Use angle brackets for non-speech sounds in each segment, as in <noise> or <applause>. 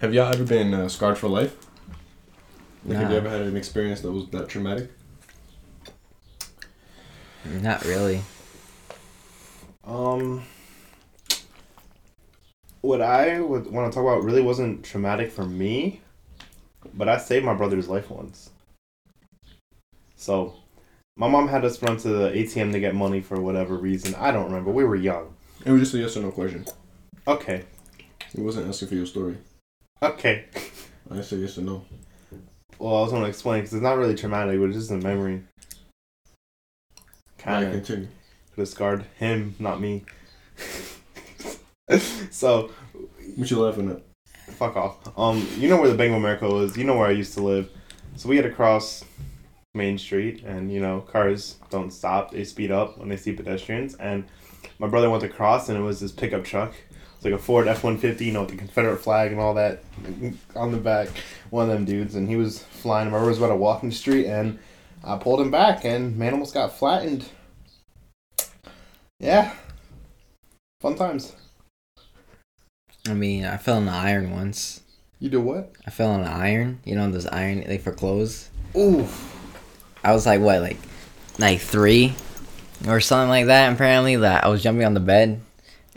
Have y'all ever been uh, scarred for life? Like, have you ever had an experience that was that traumatic? Not really. Um, what I would want to talk about really wasn't traumatic for me, but I saved my brother's life once. So, my mom had us run to the ATM to get money for whatever reason. I don't remember. We were young. It was just a yes or no question. Okay. It wasn't asking for your story. Okay. I said yes or no. Well, I was going to explain because it's not really traumatic, but it's just a memory. Kind of. continue. could scarred him, not me. <laughs> so, What you laughing at? fuck off. Um, you know where the Bank of America is. You know where I used to live. So we had to cross Main Street, and you know cars don't stop; they speed up when they see pedestrians. And my brother went to cross, and it was this pickup truck. It's like a Ford F one fifty, you know, with the Confederate flag and all that on the back. One of them dudes, and he was flying. My brother was about to walk in the street, and I pulled him back, and man almost got flattened. Yeah, fun times. I mean, I fell in the iron once. You did what? I fell in the iron. You know, those iron like for clothes. Oof. I was like what, like, like three, or something like that. Apparently, that I was jumping on the bed,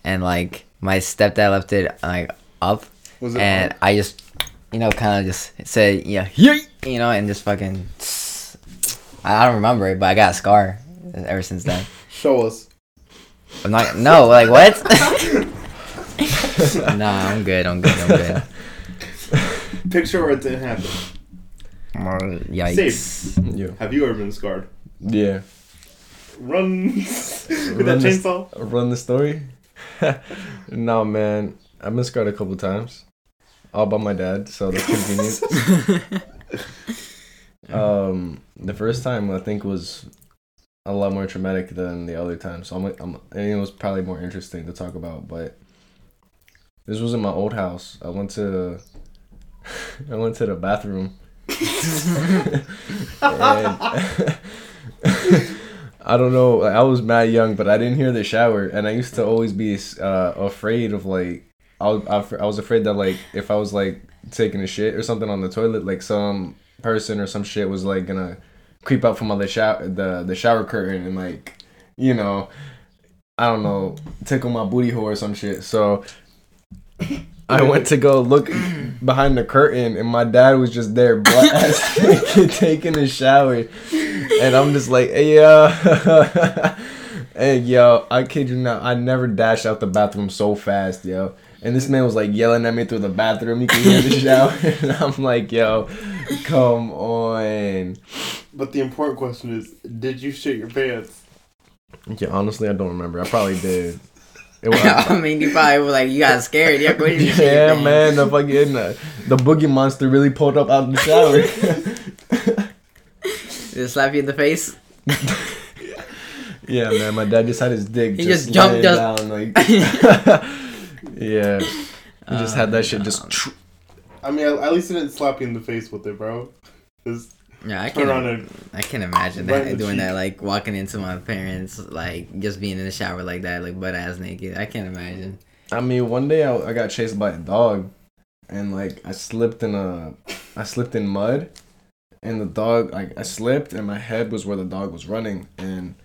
and like my stepdad left it like up, Was it? and I just, you know, kind of just said yeah, yeet, you know, and just fucking. I don't remember it, but I got a scar ever since then. <laughs> Show us. I'm not. No, like what? <laughs> nah, I'm good. I'm good. I'm good. <laughs> Picture where it didn't happen. Mm, yikes. Yeah. Have you ever been scarred? Yeah. Run with that Run this- chainsaw. Run the story? <laughs> no, man. I've been scarred a couple times. All by my dad, so that's convenient. <laughs> <laughs> um, the first time I think was a lot more traumatic than the other time, so I'm, I'm it was probably more interesting to talk about. But this was in my old house. I went to I went to the bathroom. and I don't know. like, I was mad young, but I didn't hear the shower, and I used to always be uh, afraid of like I was, I was afraid that like if I was like taking a shit or something on the toilet, like some person or some shit was like gonna creep up from the shower the the shower curtain and like you know I don't know tickle my booty hole or some shit. So I went to go look behind the curtain, and my dad was just there, butt ass naked, taking a shower, and I'm just like, hey yo, <laughs> hey yo, I kid you not, I never dashed out the bathroom so fast, yo. And this man was like yelling at me through the bathroom. You can hear the shower, <laughs> and I'm like, yo, come on. But the important question is, did you shit your pants? Yeah, honestly, I don't remember. I probably did. It was, <laughs> I mean, you probably were like, you got scared. Yeah, you say, yeah, man, the fucking uh, the boogie monster really pulled up out of the shower. Just slap you in the face. <laughs> yeah, man, my dad just had his dick. He just, just jumped up. down, like. <laughs> <laughs> yeah, he just had that shit just. Um, I mean, at, least he didn't slap you in the face with it, bro. Just Yeah, I can. around and I can imagine that doing cheek. that, like walking into my parents, like just being in the shower like that, like butt ass naked. I can't imagine. I mean, one day I, I got chased by a dog, and like I slipped in a, I slipped in mud, and the dog like I slipped and my head was where the dog was running, and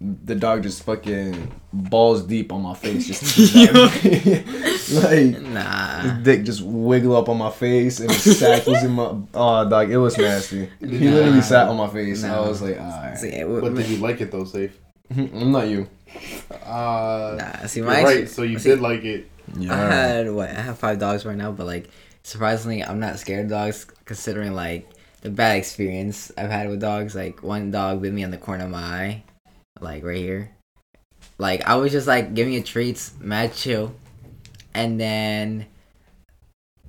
the dog just fucking balls deep on my face, just <laughs> <laughs> like Nah. his dick just wiggle up on my face, and his sack was in my <laughs> oh dog, it was nasty. He Nah. literally sat on my face, and I was like, alright, See, it but did you like it though, safe? I'm not you. Uh, nah, see, my right. So you see, did like it. I had what? I have five dogs right now, but like surprisingly, I'm not scared of dogs considering like the bad experience I've had with dogs. Like one dog bit me on the corner of my eye, like right here. Like I was just like giving it treats, mad chill, and then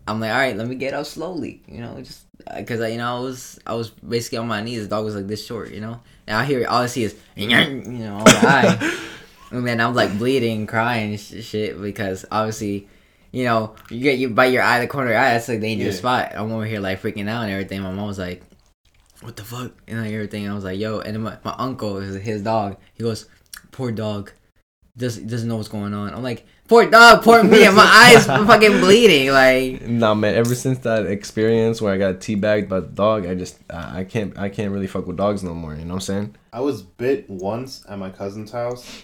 I'm like, all right, let me get up slowly, you know, just uh, because I, you know I was I was basically on my knees. The dog was like this short, you know. And I hear all I see is <laughs> you know on my eye. <laughs> And then I'm like bleeding, crying, sh- shit because obviously, you know, you get you bite your eye, the corner of your eye. That's like the dangerous Yeah. spot. I'm over here like freaking out and everything. My mom was like, "What the fuck?" and like everything. I was like, "Yo!" And then my, my uncle, his, his dog, he goes, "Poor dog, doesn't doesn't know what's going on." I'm like, Poor dog, poor me, and my eyes <laughs> fucking bleeding. Like, Nah, man. Ever since that experience where I got teabagged by the dog, I just I I can't I can't really fuck with dogs no more. You know what I'm saying? I was bit once at my cousin's house.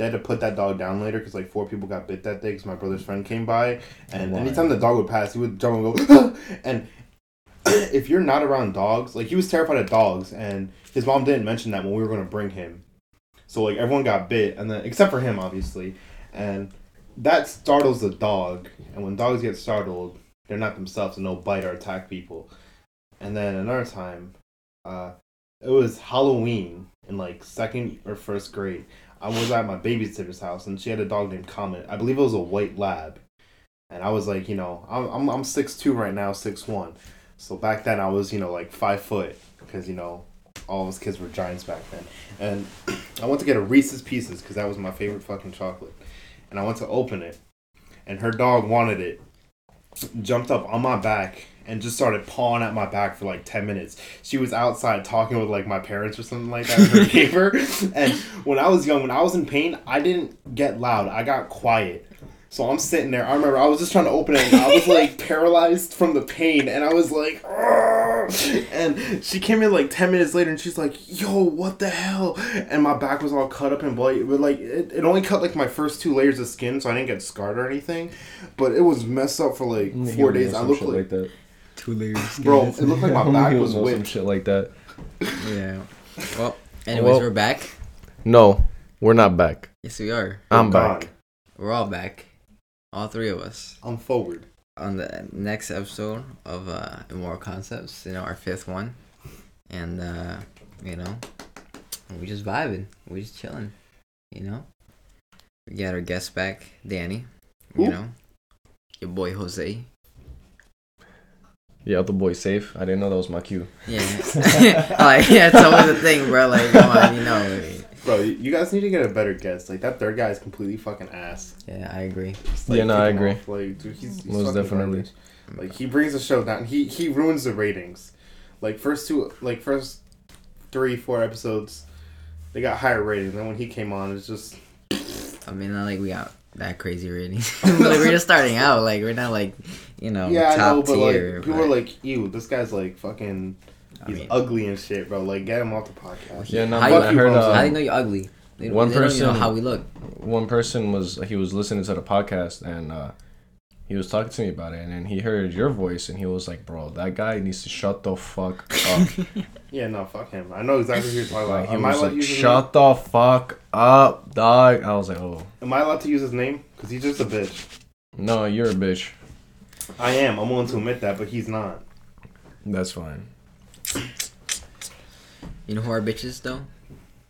They had to put that dog down later because like four people got bit that day because my brother's friend came by, and Why? anytime the dog would pass, he would jump and go. <laughs> and <clears throat> if you're not around dogs, like he was terrified of dogs, and his mom didn't mention that when we were gonna bring him. So like everyone got bit, and then except for him, obviously, and that startles the dog. And when dogs get startled, they're not themselves and they'll bite or attack people. And then another time, uh, it was Halloween in like second or first grade. I was at my babysitter's house and she had a dog named Comet. I believe it was a white lab. And I was like, you know, I'm I'm I'm six two right now, six one. So back then I was, you know, like five foot because you know all of us kids were giants back then. And <clears throat> I went to get a Reese's Pieces because that was my favorite fucking chocolate. And I went to open it, and her dog wanted it. Jumped up on my back and just started pawing at my back for like 10 minutes. She was outside talking with like my parents or something like that, her <laughs> neighbor. And when I was young, when I was in pain, I didn't get loud. I got quiet. So I'm sitting there. I remember I was just trying to open it. And I was like <laughs> paralyzed from the pain, and I was like, "Argh!" and she came in like ten minutes later, and she's like, "Yo, what the hell?" And my back was all cut up and bloody. But like, it, it only cut like my first two layers of skin, so I didn't get scarred or anything. But it was messed up for like four days. I looked shit like, that. Two layers. bro. It looked like my <laughs> back was Some whipped. shit like that. Yeah. Well, anyways, Well- we're back. No, we're not back. Yes, we are. I'm gone. back. We're all back. All three of us. I'm forward. on the next episode of uh Immoral Concepts, you know, our fifth one. And uh, you know, we just vibing. We just chilling. You know? We got our guest back, Danny. You Who? know? Your boy Jose. Yeah, the boy safe. I didn't know that was my cue. Yeah. <laughs> like yeah, it's always a thing, bro. Like come on, you know. Bro, you- you guys need to get a better guest. Like that third guy is completely fucking ass. Yeah, I agree. Just, like, Yeah, no, I agree. off. Like, dude, he's, he's Most definitely. garbage. Like he brings the show down. He he ruins the ratings. Like first two, like first three, four episodes, they got higher ratings. And when he came on, it's just I mean not like we got that crazy ratings. <laughs> like, <laughs> we're just starting out. Like we're not like you know yeah, I top know, but tier. like people are like, ew, this guy's like fucking, I he's mean- ugly and shit, bro. Like get him off the podcast. Yeah, no, How but you- I heard How how do you um, know you're ugly? They don't, one they don't know person- how we look. one person was he was listening to the podcast and uh, he was talking to me about it and then he heard your voice and he was like, "Bro, that guy needs to shut the fuck up." <laughs> Yeah, no, fuck him. I know exactly who you're talking like, about. <laughs> he Am I was allowed like, to use his "Shut the fuck up, dog." I was like, "Oh, Am I allowed to use his name? Cause he's just a bitch. no, you're a bitch." I am. I'm willing to admit that, but he's not. That's fine. You know who are bitches though?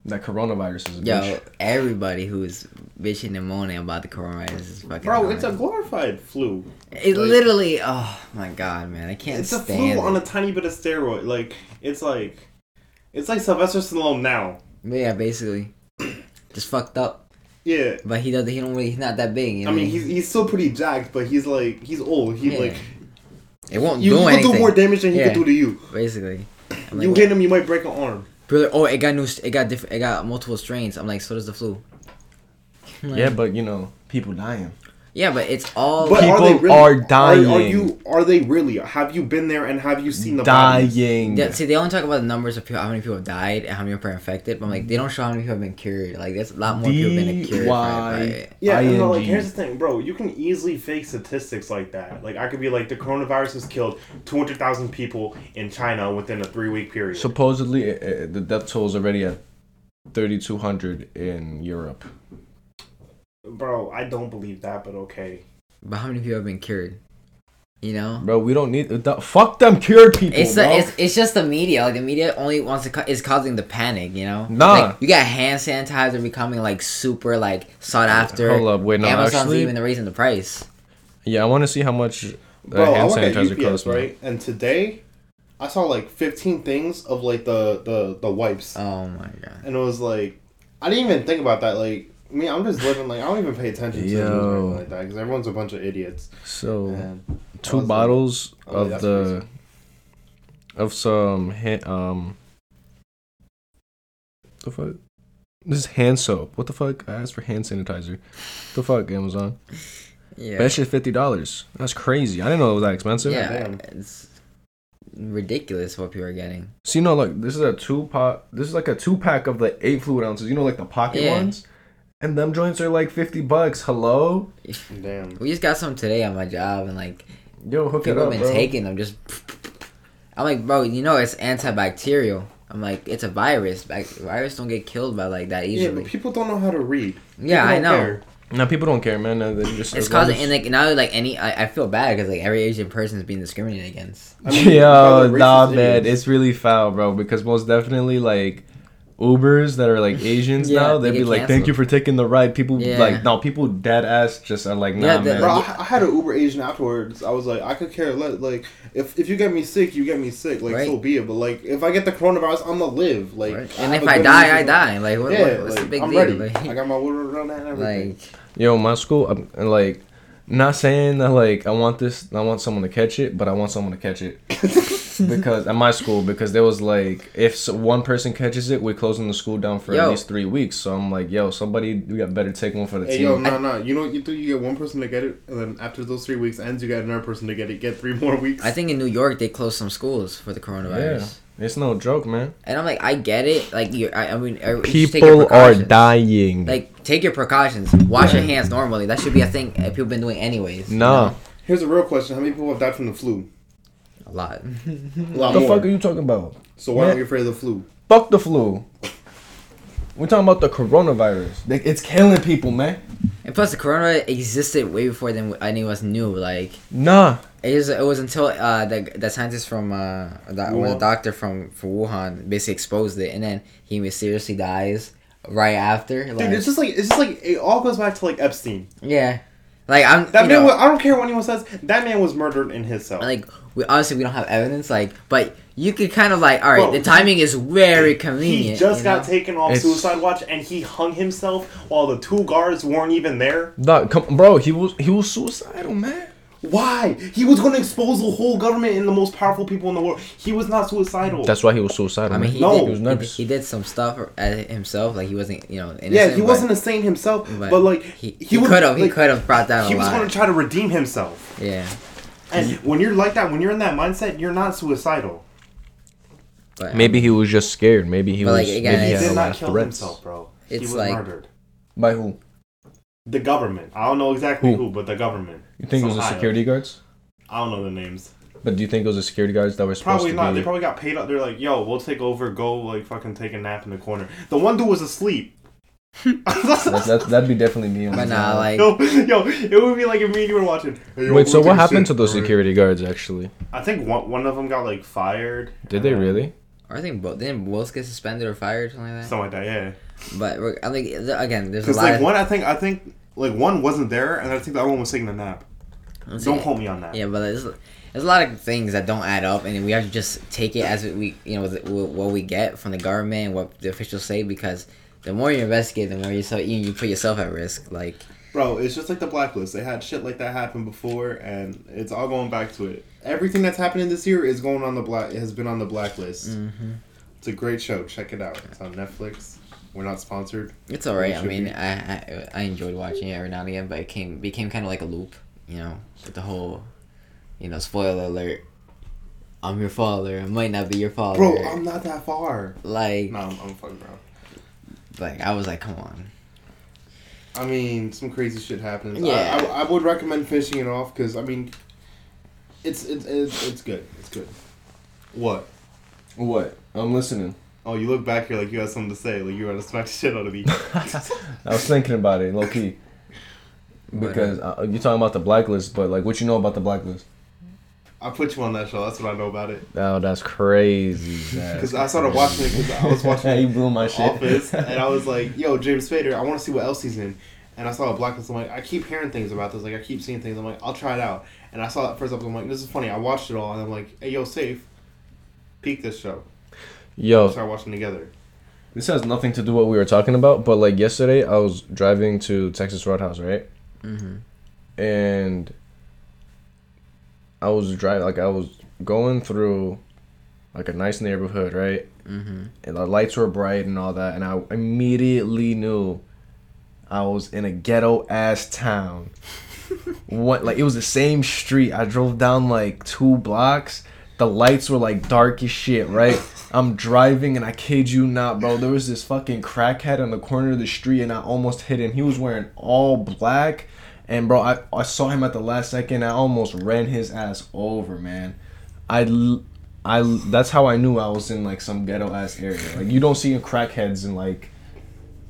That coronavirus is a Yo, bitch. everybody who's bitching and moaning about the coronavirus is fucking. Bro, it's a glorified flu. It like- literally. Oh my god, man, I can't It's a stand flu on a tiny bit of steroid. Like it's like, it's like Sylvester Stallone now. yeah, basically, just fucked up. Yeah. But he doesn't. He don't really. He's not that big. You know I mean, he's he's still pretty jacked, but he's like he's old. He Yeah. like It won't you, do you can anything. do more damage than he Yeah. could do to you. basically. I'm You like, hit him, you might break an arm. Brother, oh, it got new. It got different. It got multiple strains. I'm like, so does the flu. Like, <laughs> Yeah, but you know, people dying. Yeah, but it's all. But People are they really? are Are, dying. you? Are they really? Have you been there and have you seen the? Dying. Yeah, see, they only talk about the numbers of people, how many people have died and how many people are infected. But I'm like, they don't show how many people have been cured. Like, there's a lot more people have been cured. by- by it. Yeah, and no, like here's the thing, bro. You can easily fake statistics like that. Like I could be like, the coronavirus has killed two hundred thousand people in China within a three week period. Supposedly, uh, the death toll is already at 3,200 in Europe. Bro, I don't believe that, but okay. But how many people have been cured? You know, Bro, we don't need the, fuck them cured people. it's bro. the, it's it's just the media. Like the media only wants to ca- is causing the panic. You know, Nah. Like, you got hand sanitizer becoming like super like sought after. Hold up, wait, no, Amazon's actually- even raising the price. yeah, I want to see how much uh, Bro, I hand work at sanitizer UPS, costs. man. right? And today, I saw like fifteen things of like the the the wipes, Oh my god. and it was like, I didn't even think about that. Like, I mean, I'm just living like I don't even pay attention to news Yo. anything like that because everyone's a bunch of idiots. So, And two was like- bottles Oh, of that's the crazy. of some hand, um the fuck This is hand soap. What the fuck? I asked for hand sanitizer. the fuck, Amazon? Yeah. That shit fifty dollars. That's crazy. I didn't know it was that expensive. yeah, damn. it's ridiculous what people are getting. So you know, like this is a two pot. This is like a two pack of the eight fluid ounces. You know, like the pocket Yeah. ones. And them joints are like fifty bucks. Hello, Damn. We just got some today on my job, and like yo, hook it people up, have been bro. taking them. Just, I'm like, bro, you know it's antibacterial. I'm like, it's a virus. Bac- virus don't get killed by like that Yeah, easily. but people don't know how to read. Yeah, I know. care. No, people don't care, man. They just It's as long causing as- and like now like any I, I feel bad because like every Asian person is being discriminated against. I mean, <laughs> Yo, other nah, man, idiots. it's really foul, bro. Because most definitely, like Ubers that are like <laughs> Asians Yeah, now, they they'd be get like, "Thank you for taking the ride." People Yeah. like, no, people dead ass just are like, "Nah, Yeah, man." Bro, I, I had an Uber Asian afterwards. I was like, I could care less. Like, if, if you get me sick, you get me sick. Like, Right. so be it. But like, if I get the coronavirus, I'm gonna live. Like, Right? And if I good die, I reason. die. Like what, Yeah, what- what's like, the big I'm deal? ready. Like, I got my water around that and everything. like Yo, my school, I'm, and, like, not saying that like I want this, I want someone to catch it, but I want someone to catch it <laughs> because at my school because there was like if so, one person catches it, we're closing the school down for Yo. at least three weeks. So I'm like, yo, somebody, we got better take one for the Hey team. yo, no, no. You know you do? You get one person to get it, and then after those three weeks ends, you get another person to get it. Get three <laughs> more weeks. I think in New York they closed some schools for the coronavirus. yeah, it's no joke, man. And I'm like, I get it. Like you, I, I mean, er- you should take People are dying. Like take your precautions. Wash your hands normally. That should be a thing people been doing anyways. you nah, know? Here's a real question: How many people have died from the flu? A lot. <laughs> A what lot the more. fuck are you talking about? so why Man. aren't you afraid of the flu? Fuck the flu. We're talking about the coronavirus. Like, It's killing people, man. and plus, the corona existed way before than any of us knew. Like Nah. it was, it was until uh, the the scientist from uh, the, when the doctor from from Wuhan basically exposed it, and then he mysteriously dies right after. Like, Dude, it's just like it's just like it all goes back to like Epstein. yeah, like I'm That man, know, was, I don't care what anyone says. That man was murdered in his cell. like we honestly we don't have evidence. Like, but you could kind of like all right, Bro, the timing is very convenient. he just got know? taken off It's- suicide watch, and he hung himself while the two guards weren't even there. Nah, come, bro, he was he was suicidal, man. Why? He was going to expose the whole government and the most powerful people in the world. He was not suicidal. That's why he was suicidal. I mean, he No. did. He was nervous. he did some stuff at uh, himself. Like he wasn't, you know, innocent. yeah, he but- wasn't a saint himself, but, like he, he, could have. he could have brought down He a was going to try to redeem himself. yeah, And when you're like that, when you're in that mindset, you're not suicidal. but Maybe um, he was just scared. Maybe he was. like, again, maybe He he had did a lot not of kill threats. himself, bro. he It's was like- murdered. By who? The government. I don't know exactly Who? who, but the government. You think it was the security guards? I don't know the names. But do you think it was the security guards that were supposed Probably to not. be? They probably got paid up. They're like, yo, we'll take over. Go like fucking take a nap in the corner. The one dude was asleep. That, that, that'd be definitely me. on but the nah, like yo, yo, it would be like if me and you were watching. Hey, yo, Wait, so what happened shit. to those Alright. security guards actually? I think one one of them got like fired. Did they and then- really? I think both didn't both get suspended or fired or something like that. Something like that, yeah. But we're- I think again, there's a Because lot. like of, one, I think I think like one wasn't there, and I think the other one was taking a nap. let's Don't see. quote me on that. Yeah, but there's, there's a lot of things that don't add up, and we have to just take it as we, you know, with- with what we get from the government and what the officials say. Because the more you investigate, the more you so you, you put yourself at risk. Like, Bro, it's just like the blacklist. They had shit like that happen before, and it's all going back to it. Everything that's happening this year is going on the black. It has been on the blacklist. hmm It's a great show. Check it out. It's on Netflix. We're not sponsored. it's alright. I mean, be. I, I I enjoyed watching it every now and again, but it came became kind of like a loop. You know, with the whole, you know, spoiler alert. I'm your father. I might not be your father. Bro, I'm not that far. like, No, I'm, I'm fucking bro. Like I was like, come on. I mean, some crazy shit happens. Yeah. I, I, would recommend finishing it off because I mean, it's it's it's, it's good. It's good. What? What? I'm listening. Oh, you look back here like you got something to say. Like you want to smack the shit out of me. <laughs> I was thinking about it, low key. Because uh, you're talking about the blacklist, but like, what you know about the blacklist? I put you on that show. That's what I know about it. Oh, that's crazy. <laughs> Because I started watching it because I was <laughs> watching you blew my shit. Office, and I was like, <laughs> "Yo, James Spader, I want to see what else he's in." And I saw a blacklist. I'm like, I keep hearing things about this. Like, I keep seeing things. I'm like, I'll try it out. And I saw that first episode. I'm like, this is funny. I watched it all, and I'm like, hey, yo, safe. Peak this show. We Yo, start watching together. this has nothing to do with what we were talking about, but like yesterday, I was driving to Texas Roadhouse, right? hmm and I was driving like I was going through like a nice neighborhood, right? Mm-hmm. and the lights were bright and all that, and I immediately knew I was in a ghetto ass town. <laughs> what like it was the same street. I drove down like two blocks. The lights were like dark as shit, right? <laughs> I'm driving and I kid you not, bro. There was this fucking crackhead on the corner of the street and I almost hit him. He was wearing all black. And bro, I, I saw him at the last second. I almost ran his ass over, man. I, I that's how I knew I was in like some ghetto ass area. Like you don't see crackheads in like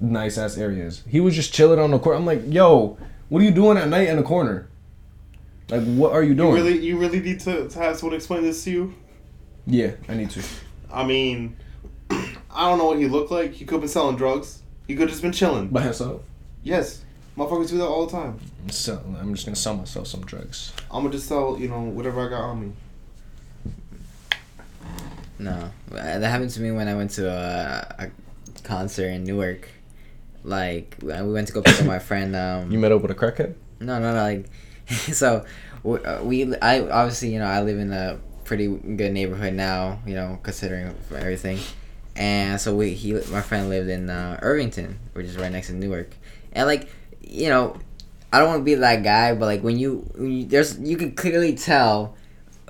nice ass areas. He was just chilling on the corner. I'm like, yo, what are you doing at night in the corner? Like, what are you You doing? really, you really need to, to have someone explain this to you. Yeah, I need to. I mean, <clears throat> I don't know what he looked like. He could have been selling drugs. He could have just been chilling. By himself. Yes, motherfuckers do that all the time. So I'm just gonna sell myself some drugs. I'm gonna just sell, you know, whatever I got on me. No, that happened to me when I went to a, a concert in Newark. Like we we went to go pick up my friend. Um, You met up with a crackhead? No, no, no. Like, <laughs> so we, uh, we, I obviously, you know, I live in a pretty good neighborhood now. You know, considering everything, and so we, he, my friend lived in uh, Irvington, which is right next to Newark, and like, you know, I don't want to be that guy, but like when you, when you, there's, you can clearly tell,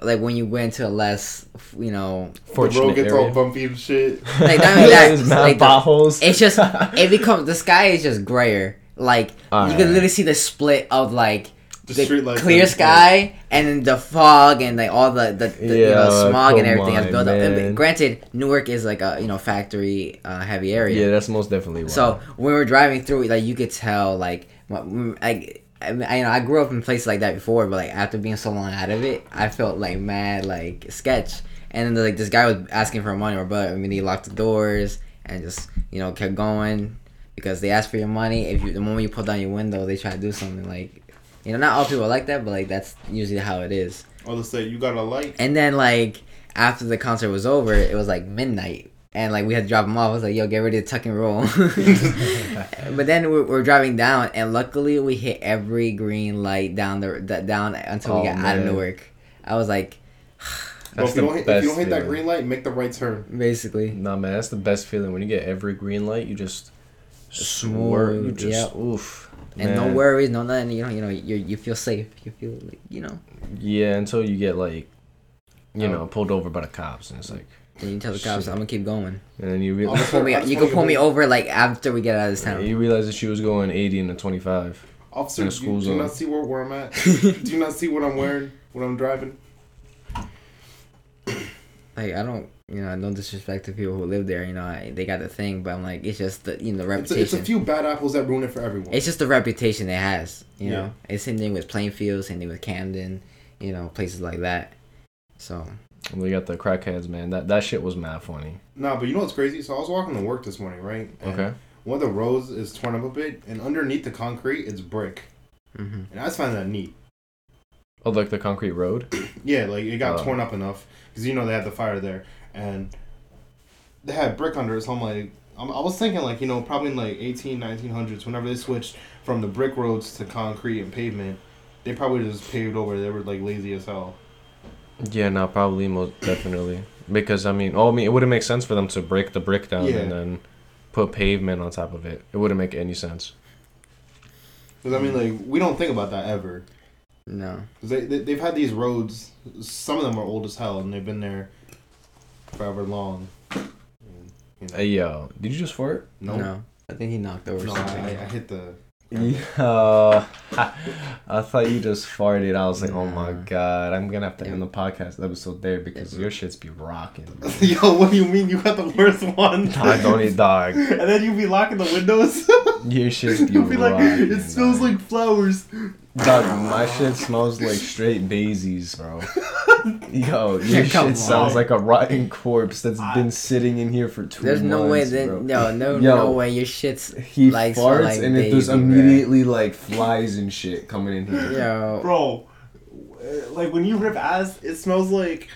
like when you went to a less, you know, fortunate the road gets area. all bumpy and shit. like <laughs> not only that, There's like the- potholes. it's just it <laughs> becomes the sky is just grayer. Like you Alright. can literally see the split of like The the, clear and- sky and then the fog and like all the the, the you know smog and come everything has on, built up. And granted, Newark is like a you know factory uh, heavy area. yeah, that's most definitely why. So when we were driving through, like you could tell, like, what- like mm, I, mean, I, you know, I grew up in places like that before, but like after being so long out of it, I felt like mad, like sketch. And then like this guy was asking for money, or but I mean, he locked the doors and just you know kept going because they asked for your money. If you the moment you pull down your window, they try to do something like, you know, not all people are like that, but like that's usually how it is. Or they say you got a light. And then like after the concert was over, it was like midnight, and like we had to drop him off. I was like, "Yo, get ready to tuck and roll." <laughs> but then we we're driving down, and luckily we hit every green light down the that down until we Oh, got out of man. Newark. I was like, <sighs> Well, if you don't hit, if you don't hit that green light, make the right turn. basically, Nah, man, that's the best feeling when you get every green light. You just Smooth, swerve. You just yep. oof. and no worries, no nothing. You know, you know, you you feel safe. You feel like you know. Yeah, until you get like, you Oh. know, pulled over by the cops, and it's like, Then you tell the cops, Shit. "I'm gonna keep going." and then you realize that's Pull me, <laughs> you can pull me over like after we get out of this town. you realize that she was going 80 and a 25. Officer, in a do, school you, do you not see where, where I'm at? <laughs> do you not see what I'm wearing when I'm driving? like I don't, you know, no disrespect to people who live there. You know, I, they got the thing, but I'm like, it's just the you know the It's a, reputation. it's a few bad apples that ruin it for everyone. It's just the reputation it has. You Yeah. know, it's the same thing with Plainfield, same thing with Camden. You know, places like that. So We got the crackheads, man. That that shit was mad funny. Nah, but you know what's crazy? So I was walking to work this morning, right? And Okay. One of the roads is torn up a bit, and underneath the concrete, it's brick. hmm And I just find that neat. Oh, like the concrete road. <clears throat> Yeah, like it got Oh. torn up enough because you know they had the fire there, and they had brick under it. So I'm like, I'm, I was thinking like you know probably in like 18, 1900s, whenever they switched from the brick roads to concrete and pavement, they probably just paved over. They were like lazy as hell. Yeah, no, probably most definitely because I mean, oh, I mean, it wouldn't make sense for them to break the brick down Yeah. and then put pavement on top of it. It wouldn't make any sense. Because I mean, like we don't think about that ever. no, 'Cause they, they they've had these roads. Some of them are old as hell, and they've been there forever long. And, you know, Hey, yo, did you just fart? no, no, I think he knocked over no, something. I, I hit the. Yeah, <laughs> I thought you just farted. I was like, oh my god, I'm gonna have to end the podcast episode there because your shits be rocking. <laughs> Yo, what do you mean? You got the worst one. I don't eat dog. <laughs> and then you be locking the windows. Your shits be You'll be like, it smells like flowers. Dog, my shit smells like straight daisies, bro. Yo, your <laughs> Come shit sounds like a rotten corpse that's I- been sitting in here for two There's no way that bro. no no Yo. no way your shit's He like farts like and it, there's daisy, bro. immediately like flies and shit coming in here. yo. Bro, uh, like when you rip ass, it smells like.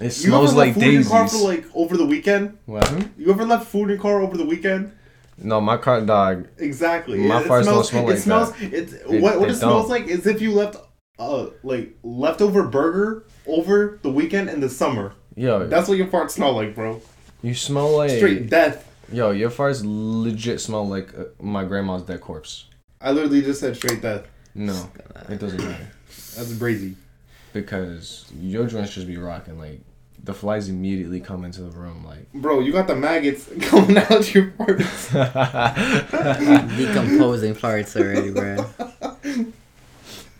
It You smells ever like left food in your car for daisies. like over the weekend? What? You ever left food in your car over the weekend? No, my car dog. Exactly. My it, farts don't smells, smell it smells, that. It's It- what what it it, smells like is if you left uh like leftover burger over the weekend in the summer. Yo, That's what your farts smell like, bro. You smell like Straight death. Yo, your farts legit smell like uh, my grandma's dead corpse. I literally just said straight death. No, it doesn't matter That's brazy. because your joints just be rocking. Like the flies immediately come into the room. Like Bro, you got the maggots <laughs> coming out your farts. <laughs> Decomposing farts already, bro.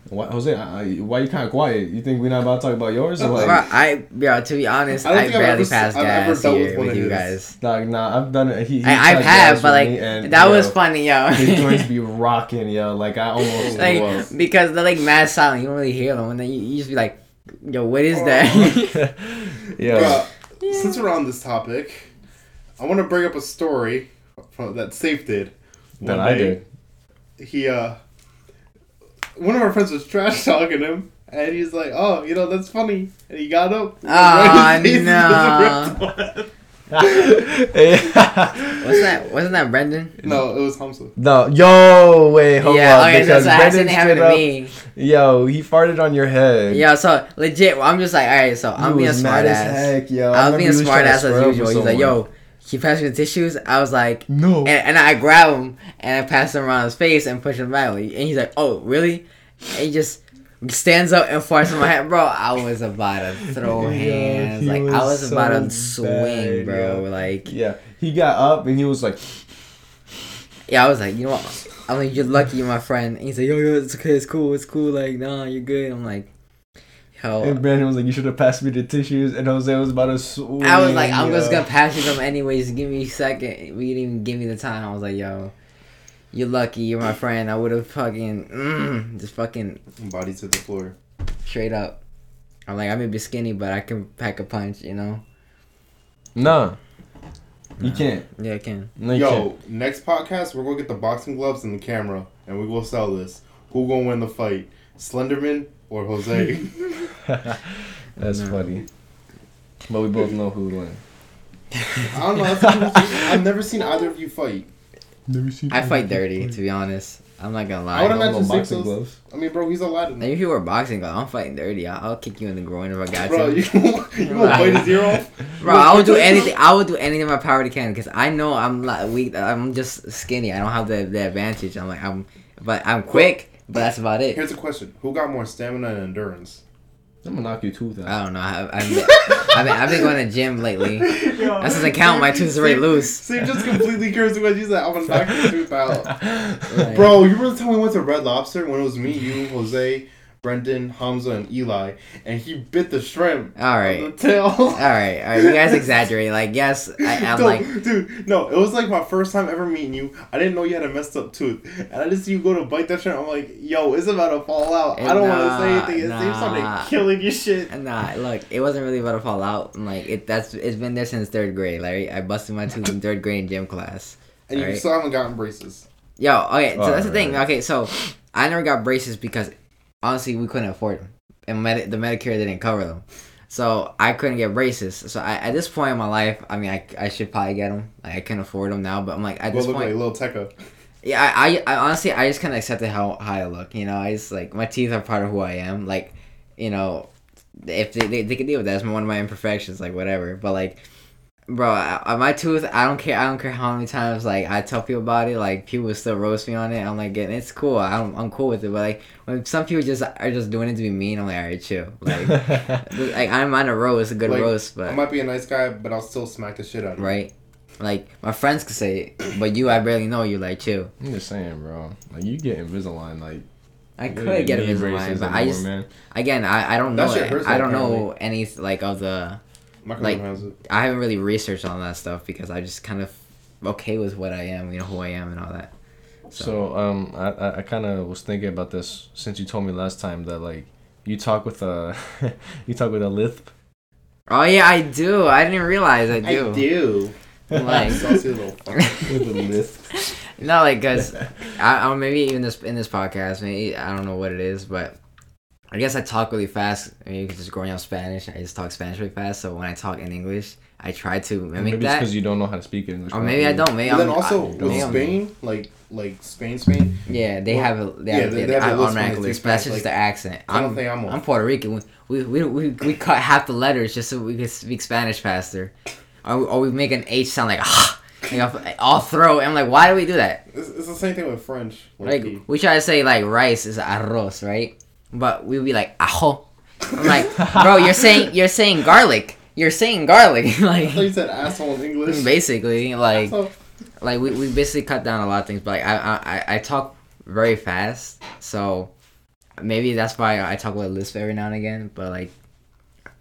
why, Jose? I, I- why you kind of quiet? You think we're not about to talk about yours? Or Bro, like, I, yeah, to be honest, I don't I, barely ever- passed I've ever gas dealt with here one with you guys. Nah, nah, I've done it. He, he I, I've had, but like and, that yo, was funny, yo. His <laughs> joints be rocking, yo. Like I almost like was. because they're like mad silent, you don't really hear them, and then you, you just be like, yo, what is Oh. that? <laughs> <laughs> yeah. Bruh, since we're on this topic, I want to bring up a story from, that Safe did. That I did. He, uh, one of our friends was trash <laughs> talking him, and he's like, "Oh, you know that's funny," and he got up. Right in no. Just ripped one. What's that? Wasn't that Brendan? No, it was Hamza. no, yo, wait, hold yeah, on, okay, because so I Brendan accidentally happened to me. yo, he farted on your head. Yeah, so legit, I'm just like, all right, so I'm You being a was smart mad as ass. heck, yo. I was remember being a smart ass as usual. He's like, yo, he passed me the tissues? I was like, no. and, and I grab him and I pass him around his face and push him back. And he's like, oh, really? And he just stands up and farts in my head. Bro, I was about to <laughs> throw hands. he Like, I was was about to swing, bad, bro. yo. Like, yeah, he got up and he was like, yeah, I was like, you know what? I'm like, you're lucky my friend. And he's like, yo, yo, it's okay, it's cool, it's cool. Like, nah, you're good. I'm like, yo. and Brandon was like, you should have passed me the tissues, and Jose was about to swing. I was like, I'm just gonna pass you them anyways. Give me a second. We didn't even give me the time. I was like, yo, you're lucky. You're my friend. I would have fucking, mm, just fucking Body to the floor. straight up. I'm like, I may be skinny, but I can pack a punch, you know? Nah, you Nah. can't. Yeah, I can. No, you Yo, next podcast we're gonna get the boxing gloves and the camera, and we will sell this. Who gonna win the fight, Slenderman or Jose? <laughs> <laughs> That's No. funny. But we both know who would win. I don't know. That's what people say. I've never seen either of you fight. Never seen. I fight dirty, to be honest. I'm not gonna lie. I would lie. imagine boxing Sixers- gloves. I mean, bro, he's Aladdin. Now, if you were boxing, gloves, I'm fighting dirty. I'll, I'll kick you in the groin if I got Bro, to. you you <laughs> gonna bite his ear off? Bro, I will do anything. I will do anything in my power to can because I know I'm not weak. I'm just skinny. I don't have the, the advantage. I'm like I'm, but I'm quick. But that's about it. Here's a question: Who got more stamina and endurance? I'm gonna knock your tooth out. I don't know. I, I've, been, I've, been, I've been going to gym lately. <laughs> That doesn't count. My tooth's already loose. Steve just completely cursed when you said, "I'm gonna knock your tooth out." <laughs> Like, Bro, you remember the time we went to Red Lobster when it was me, you, Jose, Brendan, Hamza, and Eli, and he bit the shrimp All right. On the tail. All right. All right. You guys exaggerate. <laughs> Like, yes, I, I'm No, like, dude, no, it was like my first time ever meeting you. I didn't know you had a messed up tooth, and I just see you go to bite that shrimp. I'm like, yo, it's about to fall out. I don't want to say anything. It seems nah. something killing your shit. nah. Look, it wasn't really about to fall out. I'm like, it. That's it's been there since third grade. Larry. I busted my tooth in third grade in gym class. And you Alright. still haven't gotten braces. Yo, okay, so that's the oh, thing. Okay, so I never got braces because honestly we couldn't afford them, and Medi- the Medicare didn't cover them, so I couldn't get braces. So I, at this point in my life, I mean, I, I should probably get them. Like I can afford them now, but I'm like at this look point, like little Tekka. yeah, I, I, I honestly I just kind of accepted how how I look. You know, I just like my teeth are part of who I am. Like, you know, if they they, they can deal with that, it's one of my imperfections. Like whatever, but like. Bro, I, I- my tooth. I don't care. I don't care how many times like I tell people about it. Like people still roast me on it. I'm like, getting it's cool. I'm, I'm cool with it. But like when some people just are just doing it to be mean, I'm like, alright, chill. Like, <laughs> like I'm on a roast, a good Like, roast, I might be a nice guy, but I'll still smack the shit out of you. right. Like my friends could say it, but you, I barely know you. Like, chill. I'm just saying, bro. Like you get Invisalign, like I you could don't get Invisalign, braces but I just man. again, I, I don't That know. shit it. hurts, I don't apparently. know any like of the. My cousin Like- has it. I haven't really researched on that stuff because I just kind of okay with what I am. You know who I am and all that. So um, I I, I kind of was thinking about this since you told me last time that like you talk with a <laughs> you talk with a lisp. Oh yeah, I do. I didn't realize I do. I do. <laughs> Like- Saucy little <laughs> fuck. with a lisp. No, like, cause I, I maybe even this in this podcast, maybe I don't know what it is, but I guess I talk really fast. I mean, just growing up Spanish, I just talk Spanish really fast. So when I talk in English, I try to mimic Maybe it's that. because you don't know how to speak English. Or maybe I don't. Maybe But then I'm, also I, with maybe I'm- Spain, like like Spain, Spain. Yeah, they Well, have a they yeah, have, they- they they have a have lisp automatic when they lisp, speak but that's Spanish, just the accent. I don't I'm, think I'm I'm Puerto Rican. We, we, we, we cut half the letters just so we could speak Spanish faster. or, or we make an H sound like ah, like all throw. I'm like, why do we do that? It's, it's the same thing with French. Like low-key. we try to say like rice is arroz, right? But we would be like ajo. I'm like, bro, you're saying you're saying garlic. You're saying garlic, <laughs> like you said asshole in English. basically, like Asshole. like we, we basically cut down a lot of things. But like I I I- talk very fast, so maybe that's why I talk with a lisp every now and again. But like,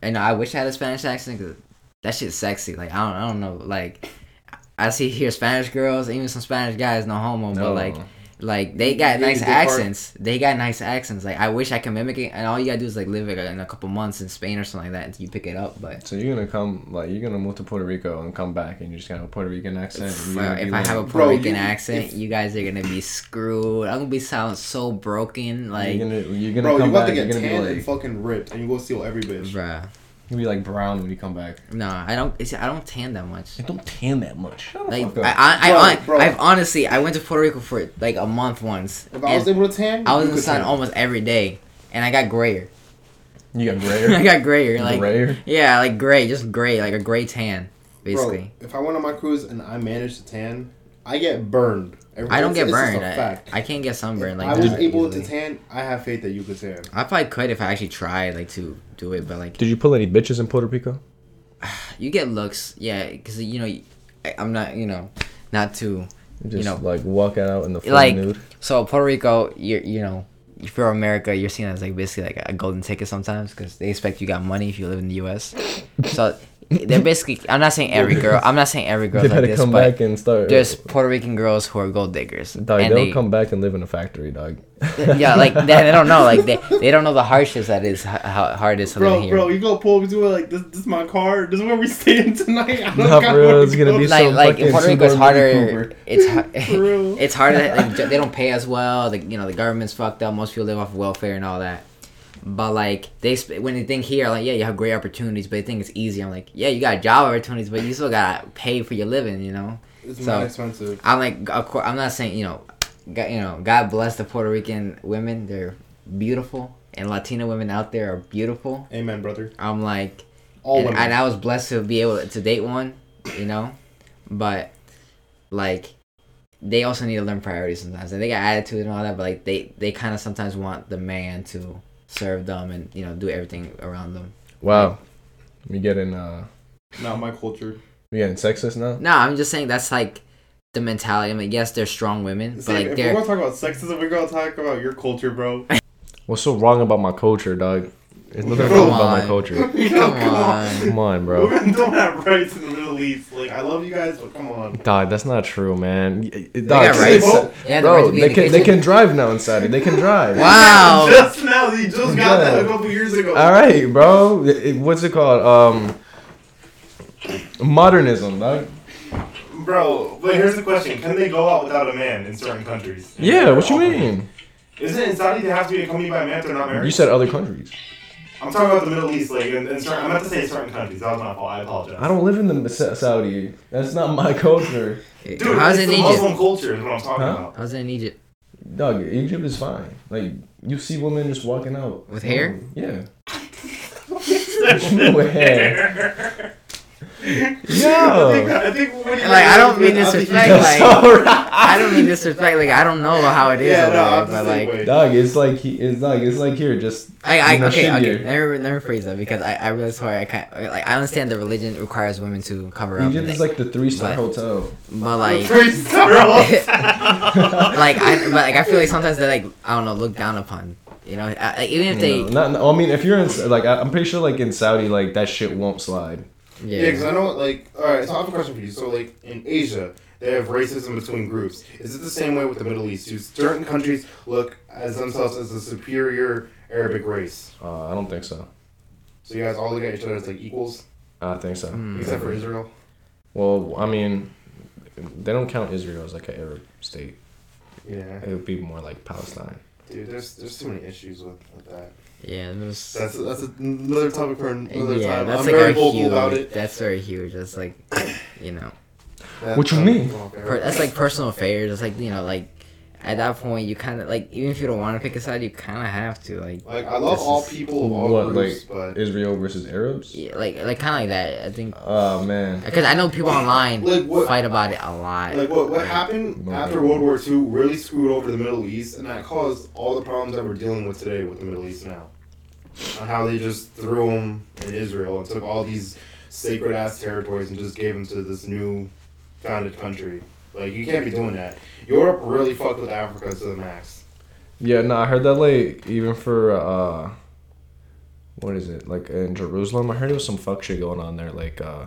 and I wish I had a Spanish accent because that shit's sexy. Like I don't I don't know like. I see here Spanish girls, even some Spanish guys, no homo, but like like they got You nice a good part. accents. They got nice accents. Like I wish I could mimic it, and all you gotta do is like live like, in a couple months in Spain or something like that, and you pick it up. But So you're gonna come like you're gonna move to Puerto Rico and come back and you're just gonna have a Puerto Rican accent. and you're Well, gonna if be I like- have a Puerto Bro, Rican you- accent, if- you guys are gonna be screwed. I'm gonna be sound so broken, like, you're gonna you're gonna Bro, come you about back. to You're get gonna tan be and fucking ripped, and you go steal every bitch. bruh. You'll be like brown when you come back. No, I don't. It's, I don't tan that much. I don't tan that much. Like. I, I, I, Bro, I, bro. I've honestly, I went to Puerto Rico for like a month once. If I was and able to tan, I was in the sun tan. almost every day, and I got grayer. you got <laughs> grayer. I got grayer, like grayer. yeah, like gray, just gray, like a gray tan, Bro, basically. if I went on my cruise and I managed to tan, I get burned. Every- I don't get burned. a I, fact. I can't get sunburned like I was that able easily. to tan. I have faith that you could tan. I probably could if I actually tried like to do it, but like Did you pull any bitches in Puerto Rico? <sighs> you get looks, yeah, because you know I, I'm not, you know, not too. Just know, like walking out in the full like- nude. So Puerto Rico, you're you know, if you're America, you're seen as like basically like a golden ticket sometimes because they expect you got money if you live in the U.S. <laughs> So they're basically. I'm not saying every girl. I'm not saying every <laughs> girl They like better this, come back and start. there's Puerto Rican girls who are gold diggers. Dog, and they'll they, come back and live in a factory, dog. <laughs> yeah, like they, they don't know, like they, <laughs> they don't know the hardships that is h- how hard it is to live Bro, here. bro, you go pull up to it like this. This is my car. This is where we staying tonight. I don't Nah, bro, where it's gonna go. be like some like in Puerto Rico, it's Subaru Mini harder. It's har- For real. it's harder. Like, they don't pay as well. The you know the government's fucked up. Most people live off welfare and all that. But like they when they think here, like yeah, you have great opportunities, but they think it's easy. I'm like, yeah, you got job opportunities, but you still gotta pay for your living. You know. It's So- not expensive. I'm like, of course, I'm not saying you know, God, you know, God bless the Puerto Rican women. They're beautiful, and Latina women out there are beautiful. Amen, brother. I'm like, All and, women. and I was blessed to be able to date one, you know, but like they also need to learn priorities sometimes. And they got attitude and all that, but like they they kind of sometimes want the man to serve them and you know do everything around them. Wow, we getting uh, not my culture. we getting sexist now. No, I'm just saying that's like the mentality. I mean, yes, they're strong women, but like if we're they're gonna talk about sexism, we're gonna talk about your culture, bro. What's so wrong about my culture, dog? It's nothing Come wrong about my on. culture. <laughs> come on. Come on, bro. Women don't have rights in the Middle Like, I love you guys, but come on. Dog, that's not true, man. Y- y- Dog, got it's- rights. Yeah, the right bro, to be they in the can they kitchen. can drive now in Saudi. They can drive. <laughs> Wow. <laughs> just now, you just got that a couple years ago. All right, bro. It- it- what's it called? Um, modernism, dog. Bro, but here's the question: Can they go out without a man in certain countries? Yeah, what you mean? Isn't it in Saudi they have to be accompanied by a man if they're not married? You said other countries. I'm talking about the Middle East, like in, in certain. I meant to say certain countries. That was my fault. I apologize. I don't live in the Sa- uh, Saudi. That's not my <laughs> culture. Dude, How's it's it the in Muslim Egypt? culture is what I'm talking Huh? about. How's it in Egypt? Dog, Egypt is fine. Like you see women just walking out With hair? Yeah. <laughs> With hair. <laughs> Yo. I think, I think when you Like, I don't mean disrespect, like- alright. <laughs> I don't mean disrespect. Like I don't know how it is Yeah, over no, there, but like way. Dog, it's like he, it's like it's like here, just I, I okay, okay. here. Never, never phrase that because I, I realize why I can't. Like I understand the religion requires women to cover up, Egypt is like the three star hotel. but like, Three star <laughs> <laughs> like I, but like I feel like sometimes they like I don't know look down upon. You know, I, like, even if You they, know, not, no, I mean, if you're in like, I- I'm pretty sure like in Saudi, like that shit won't slide. Yeah, because I know, like, all right. So I have a question for you. So, like, in Asia, they have racism between groups. Is it the same way with the Middle East? Do certain countries look as themselves as a superior Arabic race? Uh, I don't think so. So you guys all look at each other as like equals, I think so. Hmm. except for Israel. Well, I mean, they don't count Israel as like an Arab state. Yeah, It would be more like Palestine. dude. There's there's too many issues with, with that. Yeah, there's, That's that's another topic for another yeah, time. that's I'm like very vocal huge. about it. That's very huge. That's like, you know. That- What you mean? Per, that's like personal affairs. It's like you know, like at that point you kind of like even if you don't want to pick a side, you kind of have to like Like I love all people of all What, groups, like- but Israel versus Arabs. yeah, like like kind of like that. I think Oh man. because I know people online Like, what- fight about it a lot. like what what happened No. after World War II really screwed over the Middle East, and that caused all the problems that we're dealing with today with the Middle East now. On how they just threw them in Israel and took all these sacred ass territories and just gave them to this new founded country. Like you can't be doing that. Europe really fucked with Africa to the max. Yeah, no, I heard that like even for uh, what is it like in Jerusalem? I heard there was some fuck shit going on there. Like uh,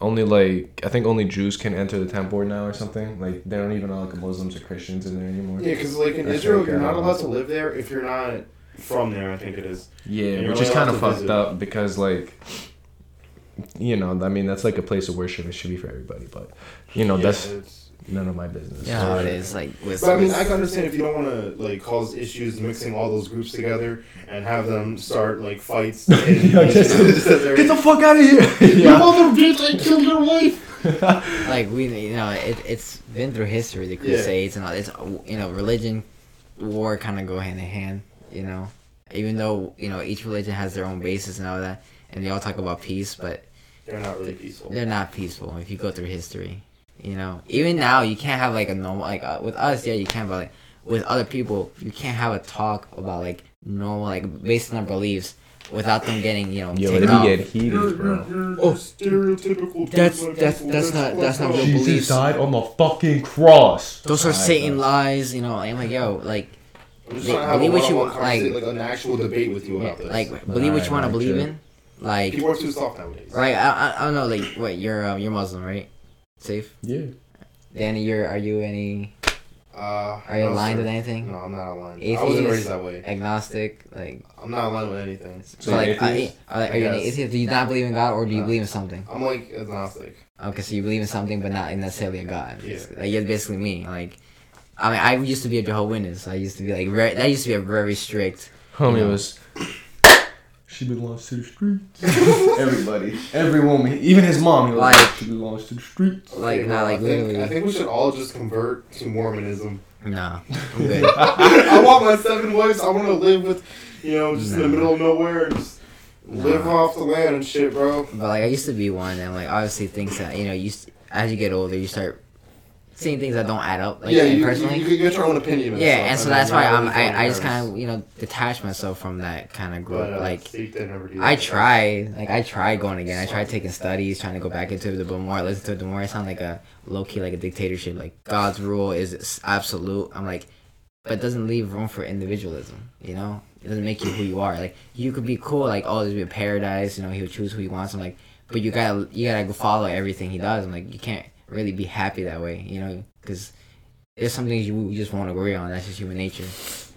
only like I think only Jews can enter the temple right now or something. Like they don't even allow like Muslims or Christians in there anymore. Yeah, because like in That's Israel, like, you're not uh, allowed to live there if you're not from there. I think it is. Yeah, which is kind of fucked visit. up because like, you know, I mean that's like a place of worship. It should be for everybody, but you know Yeah, that's none of my business. yeah, how it is like with. But I mean, I can understand if you don't want to like cause issues mixing all those groups together and have them start like fights. <laughs> And, Yeah, get Get the fuck out of here! <laughs> You yeah. mother bitch! I killed your wife. <laughs> like we you know it, it's been through history the Yeah. crusades and all it's you know religion war kind of go hand in hand you know even though you know each religion has their own basis and all that and they all talk about peace but They're not really peaceful. they're not peaceful if you go through history you know even now you can't have like a normal like uh, with us yeah you can but like with other people you can't have a talk about like normal like based on our beliefs without them getting you know Yo, taken let me get heated, bro. oh, stereotypical. That's- that's- that's not- that's not fucked real up. beliefs. Jesus died on the fucking cross. those are Alright, satan bro. lies you know i'm like yo like I'm just Like, to have a believe what you one-on-one like- like an actual debate with you Yeah, about this. like believe what you want to believe alright, in. Like people are too soft nowadays. right, I, I, I don't know. Like what you're um, you're Muslim, right? Safe. Yeah. Danny, you're are you any Uh, are you no, aligned sir. with anything? No, I'm not aligned. I Atheist? wasn't raised that way. Agnostic, like I'm not aligned with anything. So so like you're I, are, are you an atheist? Do you not believe in God, or do you No. believe in something? I'm like agnostic. Okay, so you believe in something, but not necessarily a God. Yeah. Like you're basically me. Like I mean, I used to be a Jehovah's Witness. I used to be like very, that used to be a very strict. Homie Yeah. was. She belongs to the streets. <laughs> Everybody, every woman, even his mom, he was like, Like- she belongs to the streets. Like Okay, not like I think, literally. I think we should all just convert to Mormonism. Nah, <laughs> I'm good. <laughs> I want my seven wives. I want to live with, you know, just in the middle of nowhere and just live off the land and shit, bro. But like I used to be one, and like obviously things that you know, you s- as you get older, you start seeing things that don't add up. Like yeah, you, personally, you, you get your own opinion. And yeah, stuff, and so that's why I'm. I, I just kind of you know detach myself from that kind of group. But, uh, like Steve didn't ever do I tried, like I tried going again. I tried taking studies, trying to go back into it. The more I listen to it, the more I sound like a low key, like a dictatorship. Like God's rule is absolute. I'm like, but it doesn't leave room for individualism. You know, it doesn't make you who you are. Like you could be cool, like oh, there's be a paradise. You know, he'll choose who he wants. I'm like, but you gotta you gotta go follow everything he does. I'm like, you can't really be happy that way. You know, because there's some things you, you just won't agree on. That's just human nature.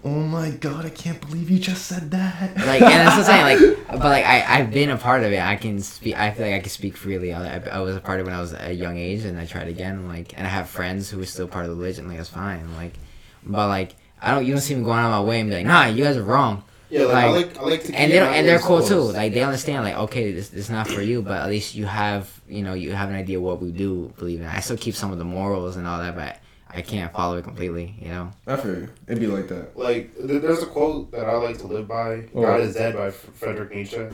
Oh my god, I can't believe you just said that. like and that's what I'm saying like <laughs> but like I, I've been a part of it I can speak I feel like I can speak freely I, I, was a part of it when I was a young age and I tried again like and I have friends who are still part of the religion like that's fine like but like I don't you don't see me going out of my way and be like nah you guys are wrong Yeah, like, I like- like I like to. and keep they don't, and they're eyes cool too like they understand like okay this, this is not for you but at least you have you know you have an idea what we do believe in I still keep some of the morals and all that but I can't follow it completely you know I feel you. It'd be like that. Like, there's a quote that I like to live by. Oh. God is dead by Frederick Nietzsche.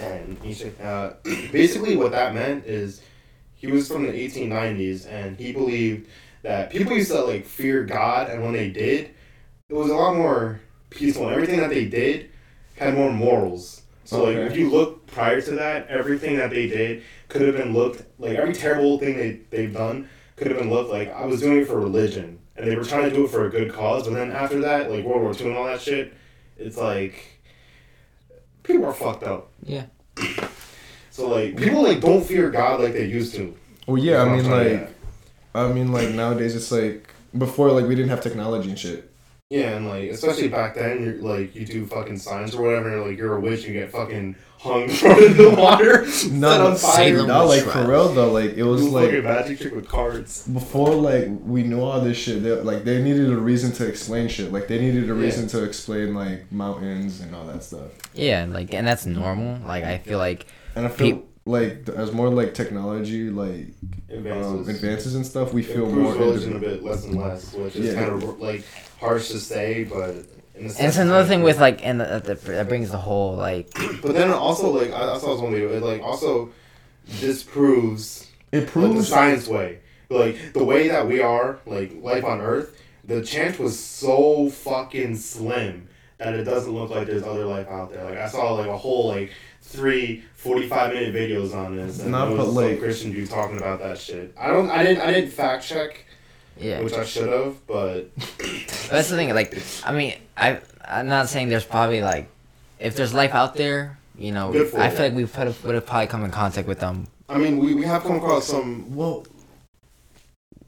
And Nietzsche, uh, basically, what that meant is he was from the 1890s, and he believed that people used to like fear God, and when they did, it was a lot more peaceful. And everything that they did had more morals. So, like, if you look prior to that, everything that they did could have been looked like every terrible thing they they've done could have been looked like I was doing it for religion, and they were trying to do it for a good cause. But then after that, like World War II and all that shit, it's like people are fucked up. Yeah. <coughs> So like people like don't fear God like they used to. Well, yeah, I mean, That's what I'm trying to like, I mean, like nowadays it's like before, like we didn't have technology and shit. At. yeah, and like especially back then, you're like you do fucking signs or whatever, and, like you're a witch, you get fucking hung <laughs> thrown into the water, <laughs> set on fire. Salem not like witch for real though. Like it was Do like fucking magic trick with cards. before like we knew all this shit they, like they needed a reason to explain shit like they needed a Yeah. reason to explain like mountains and all that stuff Yeah, like, and that's normal. Like, I feel like and i feel pe- like as more like technology like Advances. um, advances and stuff, we feel more religion a bit less and less, which is Yeah. kind of like harsh to say, but. And it's another thing with like, and that, that that brings the whole like, But then also like I, I saw this one video. It like also disproves it like the science way. Like the way that we are, like life on Earth, the chance was so fucking slim that it doesn't look like there's other life out there. Like I saw like a whole like three 45 minute videos on this and Nah, there but, like- some Christian dude talking about that shit. I don't I didn't I didn't fact check, yeah. which I should have, but That's the thing. Like, I mean, I I'm not saying there's probably like, if there's life out there, you know, I feel like we would have, would have probably come in contact with them. I mean we, we have come across some well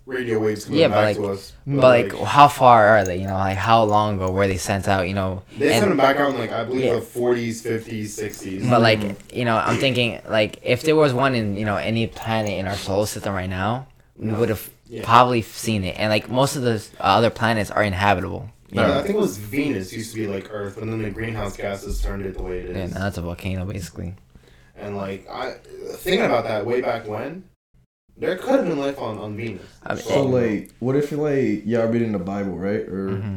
radio waves coming Yeah, but, back like- to us. But like, how far are they? You know, like how long ago were they sent out? You know, they sent them back out in like I believe Yeah. the 40s, 50s, 60s. But like, you know, I'm thinking like if there was one in you know any planet in our solar system right now, we would have Yeah. probably seen it. And like most of the uh, other planets are inhabitable. You Yeah, know? I think it was Venus used to be like Earth, and then the greenhouse gases turned it the way it is. Yeah, that's a volcano basically. And like I thinking about that way back when, there could have been life on, on Venus. I mean, so like what if you like y'all reading the Bible right or hmm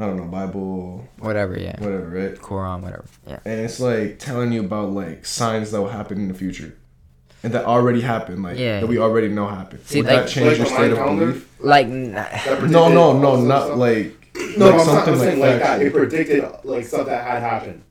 I don't know Bible Whatever, yeah. whatever right Quran, whatever. Yeah. and it's like telling you about like signs that will happen in the future and that already happened like Yeah. that we already know happened See, would like- that change Like your state of belief Like, n- no no no this not stuff? like no, like I'm, something something I'm saying like like that. It predicted like stuff that had happened.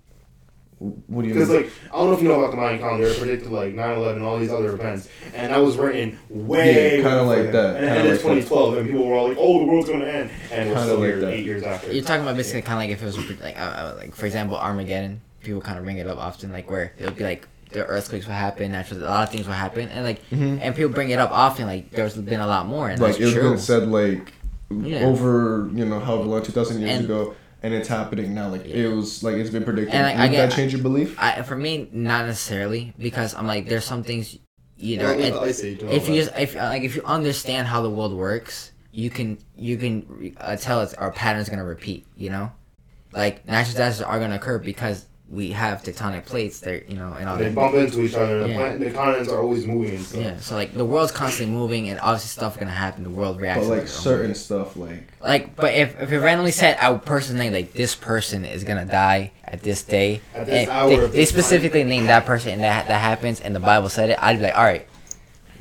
What do you Because mean like I don't know if you know about the Mayan calendar. It predicted like 9/11, all these other events, and that was written way Yeah, kinda like that, And it kinda ended like 2012, and people were all like, "Oh, the world's gonna end," and we're Kinda still like here that. eight years after. you're talking about basically kind of like if it was like, uh, uh, like for example, Armageddon. People kind of bring it up often, like where it'll be like the earthquakes will happen, natural, a lot of things will happen, and like, Mhm. and people bring it up often. Like there's been a lot more, and like that's it's true. been said like Yeah. over you know however long 2000 years And- ago and it's happening now like Yeah. it was like it's been predicted And, like, I would get- that change your belief I, for me, not necessarily because I'm like, there's some things, you know, Yeah, and the Ice Age and all if you just, if like if you understand how the world works, you can you can uh, tell it's our patterns gonna repeat. You know, like natural disasters are gonna occur because we have tectonic plates there. You know, and all they that. bump into each other. The, Yeah. planet, the continents are always moving and stuff. Yeah, so like the world's constantly moving, and obviously stuff gonna happen. The world reacts. but like it. certain stuff like Like, but if if it randomly said a person name like this person is gonna die at this day, At this and hour they, of they this specifically named that person, and that that happens, and the Bible said it, I'd be like, all right,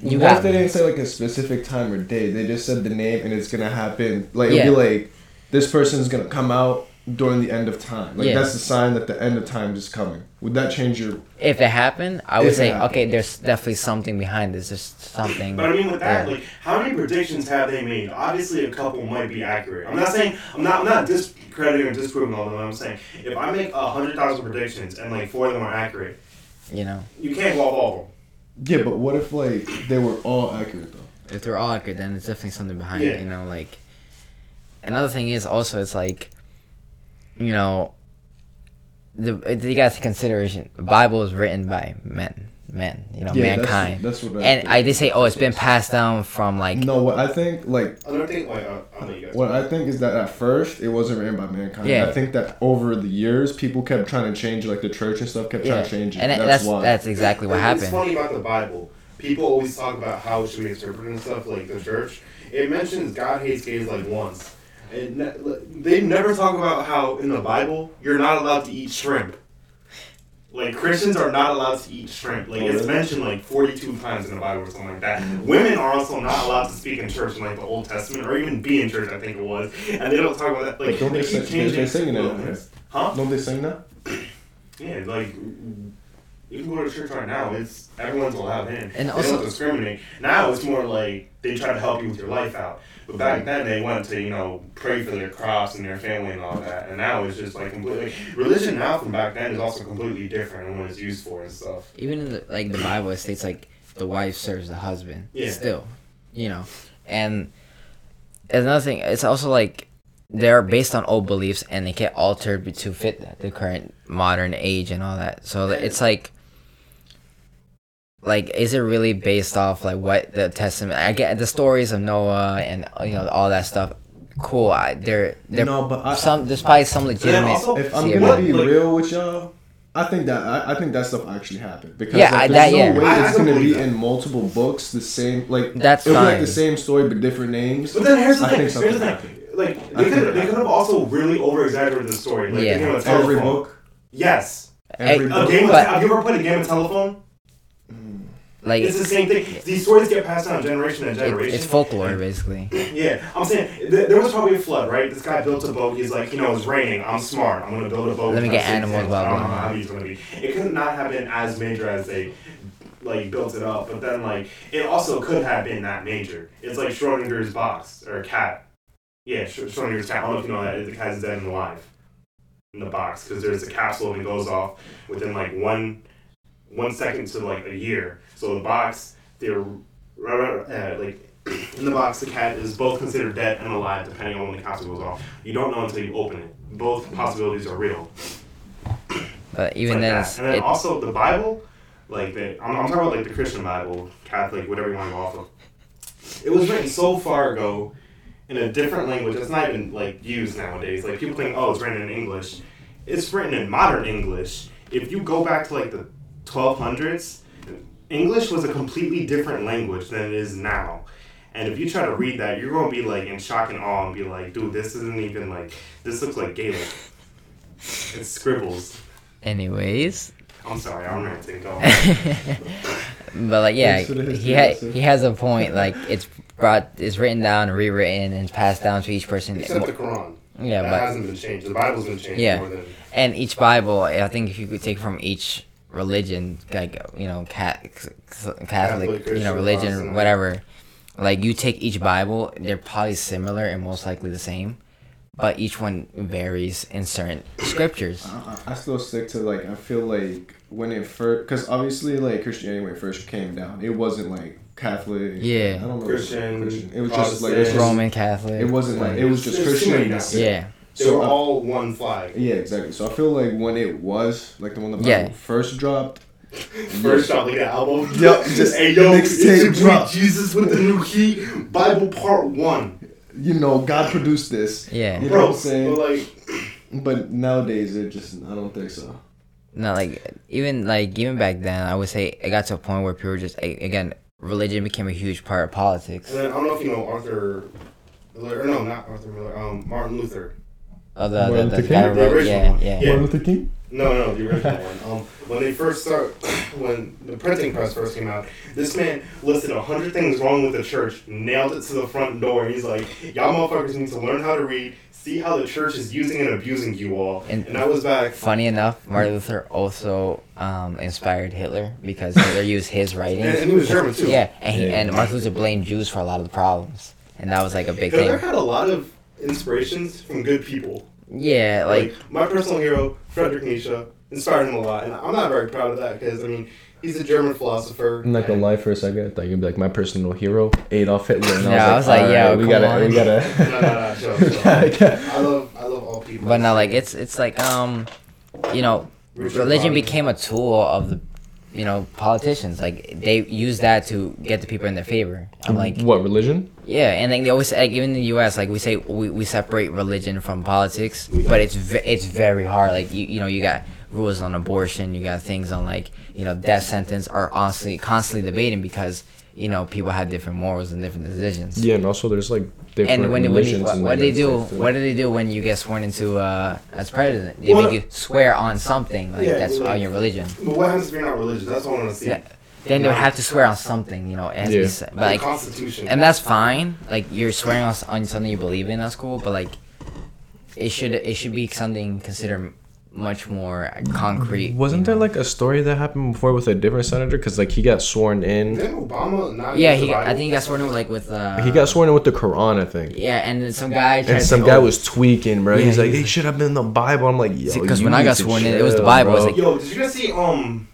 you what got if they me. didn't say like a specific time or day they just said the name and it's gonna happen like Yeah. it'd be like this person's gonna come out during the end of time like Yeah. that's the sign that the end of time is coming would that change your If it happened, I would say, happened. okay, there's definitely something behind this. There's something. But I mean, with that, there. like, how many predictions have they made? Obviously, a couple might be accurate. I'm not saying I'm not I'm not discrediting or disproving all of them. I'm saying if I make a hundred thousand predictions and like four of them are accurate, you know, you can't go off all of them. yeah but what if like they were all accurate though if they're all accurate, then it's definitely something behind Yeah. it. You know, like another thing is also it's like, you know, the you got to consideration. The Bible is written by men, men. You know, yeah mankind. that's, what I and think. I did say, oh, it's been passed down from like no what I think like Another thing, like, uh, I'll let you guys. What I think is that at first it wasn't written by mankind. Yeah. I think that over the years people kept trying to change, like the church and stuff kept yeah, trying to change it. and that's, that's why. that's exactly what It's happened. funny about the Bible. People always talk about how it should be interpreted and stuff, like the church. It mentions God hates gays like once. And ne- they never talk about how in the Bible you're not allowed to eat shrimp. Like Christians are not allowed to eat shrimp. Like Oh, it's mentioned like 42 times in the Bible or something like that. Women are also not allowed to speak in church in like the Old Testament or even be in church. I think it was, and they don't talk about that. Like But don't they keep sing- they- changing they sing in it. Huh? Don't they sing that? Yeah, like if you can go to church right now. It's everyone's allowed in. And they also- don't discriminate. Now it's more like they try to help you with your life out. But back then they went to, you know, pray for their crops and their family and all that. And now it's just like completely religion now from back then is also completely different in what it's used for and stuff. even in the, like the Bible, it states like the wife serves the husband. Yeah. Still, you know, and another thing, it's also like they're based on old beliefs and they get altered to fit the current modern age and all that. So it's like. Like, is it really based off like what the testament? I get the stories of Noah and you know all that stuff. Cool. I, they're they're No, but I- some. There's probably some then legitimate. also- If I'm gonna be. Like- real with y'all, I think that I, I think that stuff actually happened because Yeah, like, I- there's that- no yeah. way I- I it's don't gonna be that. in multiple books the same like That's it'll be like the same story but different names. But then here's the I thing. think Here's the thing. happened. Like they think could they could have also really over exaggerated the story. Like Yeah. the game Every telephone. book, Yes. every Hey, A book. game of, But- have you ever played a game of telephone? Like It's the same thing. These stories get passed down generation and it, generation. it's folklore basically. Yeah, I'm saying th- there was probably a flood, right? This guy built a boat. He's like, you know, it's raining. I'm smart. I'm gonna build a boat. Let me get animals, hands. blah, I don't know how blah. it's gonna be. It could not have been as major as they like built it up, but then like it also could have been that major. It's like Schrodinger's box or cat. Yeah, Sch- Schrodinger's cat. I don't know if you know that. The cat's dead and alive in the box because there's a capsule and it goes off within like one one second to like a year. So the box, they're uh, like <clears throat> in the box, the cat is both considered dead and alive, depending on when the capsule goes off. You don't know until you open it. Both possibilities are real. But even like then, that. and then also the Bible, like the I'm, I'm talking about like the Christian Bible, Catholic, whatever you want to go off of. It was written so far ago, in a different language that's not even like used nowadays. Like people think, oh, it's written in English. It's written in modern English. If you go back to like the 1200s, English was a completely different language than it is now. And if you try to read that, you're gonna be like in shock and awe and be like, dude, this isn't even like this looks like Gaelic. It's scribbles. anyways. I'm sorry, I'm ranting. Go on. but like yeah, Thanks for the he ha- he has a point. Like it's brought, it's written down, rewritten, and passed down to each person. Except the Quran. Yeah, that but hasn't been changed. The Bible's been changed Yeah. more than. and each Bible, I think if you could take from each religion, like you know, cat, Catholic, Catholic, you know, religion, Protestant. whatever. Like you take each Bible, they're probably similar and most likely the same, but each one varies in certain scriptures. I, I I still stick to like I feel like when it first because obviously like Christianity when it first came down it wasn't like Catholic Yeah. I don't know Christian, Christian it was just like it was just, Roman Catholic. it wasn't like it was just There's Christian. Yeah. They were So, uh, all one flag. yeah exactly so I feel like when it was like the one that Bible Yeah. first dropped <laughs> First shot, like the album. Yup, <laughs> just hey yo, it's mixtape drop. Jesus with the new key. Bible part one, you know God produced this Yeah. you know bro. what I'm saying But like, but nowadays it just I don't think so No, like even like even back then, I would say it got to a point where people just again, religion became a huge part of politics. and then I don't know if you know Arthur. Or no, not Arthur Miller. Um, Martin Luther. Oh, the, the, Martin the guy King? who The wrote, original yeah, one. yeah, Yeah. Martin Luther King No, no, the original one. Um, when they first start, <coughs> when the printing press first came out, this man listed a hundred things wrong with the church, nailed it to the front door. He's like, "Y'all motherfuckers need to learn how to read, see how the church is using and abusing you all." And- And, that was back. Funny enough, Martin Luther also um, inspired Hitler because Hitler used his <laughs> writings. And, and he was German too. Yeah, and he Yeah. and Martin Luther blamed Jews for a lot of the problems, and that was like a big Hitler thing. had a lot of inspirations from good people. Yeah, like Like my personal hero, Friedrich Nietzsche, inspired him a lot, and I'm not very proud of that because I mean he's a German philosopher. I'm not gonna lie for a second. I thought you'd be like my personal hero, Adolf Hitler. And Yeah, I was like, "All yeah, we come gotta, we gotta. No, no, no, we gotta get- I love, I love all people. but now like it's it's like um, you know, Richard religion Wagner. became a tool of the, you know, politicians. Like they use that to get the people in their favor. I'm mm-hmm. like, what religion? Yeah, and then they always like even in the U.S. like we say we, we separate religion from politics, but it's ve- it's very hard. Like you you know you got rules on abortion, you got things on like you know death sentence are honestly constantly debating because you know people have different morals and different decisions. Yeah, and also there's like different And when, when you, religions. what, what do they do? States, too. What do they do when you get sworn into uh, as president? They Well, make you swear on something like Yeah, that's well, on your religion. But what happens if you're not religious? That's what I want to see. Yeah. Then they would have to swear on something, you know. It has to be Yeah. but, Like, like the Constitution. and that's fine. Like you're swearing on, on something you believe in. That's cool. But like, it should it should be something considered much more concrete. Wasn't you there know? like a story that happened before with a different senator? Because like he got sworn in. Didn't Obama not Yeah, he. got- I think he got sworn in like with. Uh, He got sworn in with the Quran, I think. Yeah, and then some guy. tried And some say, guy oh, was tweaking, bro. Yeah, He's like, he "They should have been the Bible." I'm like, "Yo, Because when I got to sworn in, it was the chill, Bible. It was like- Yo, did you guys see um?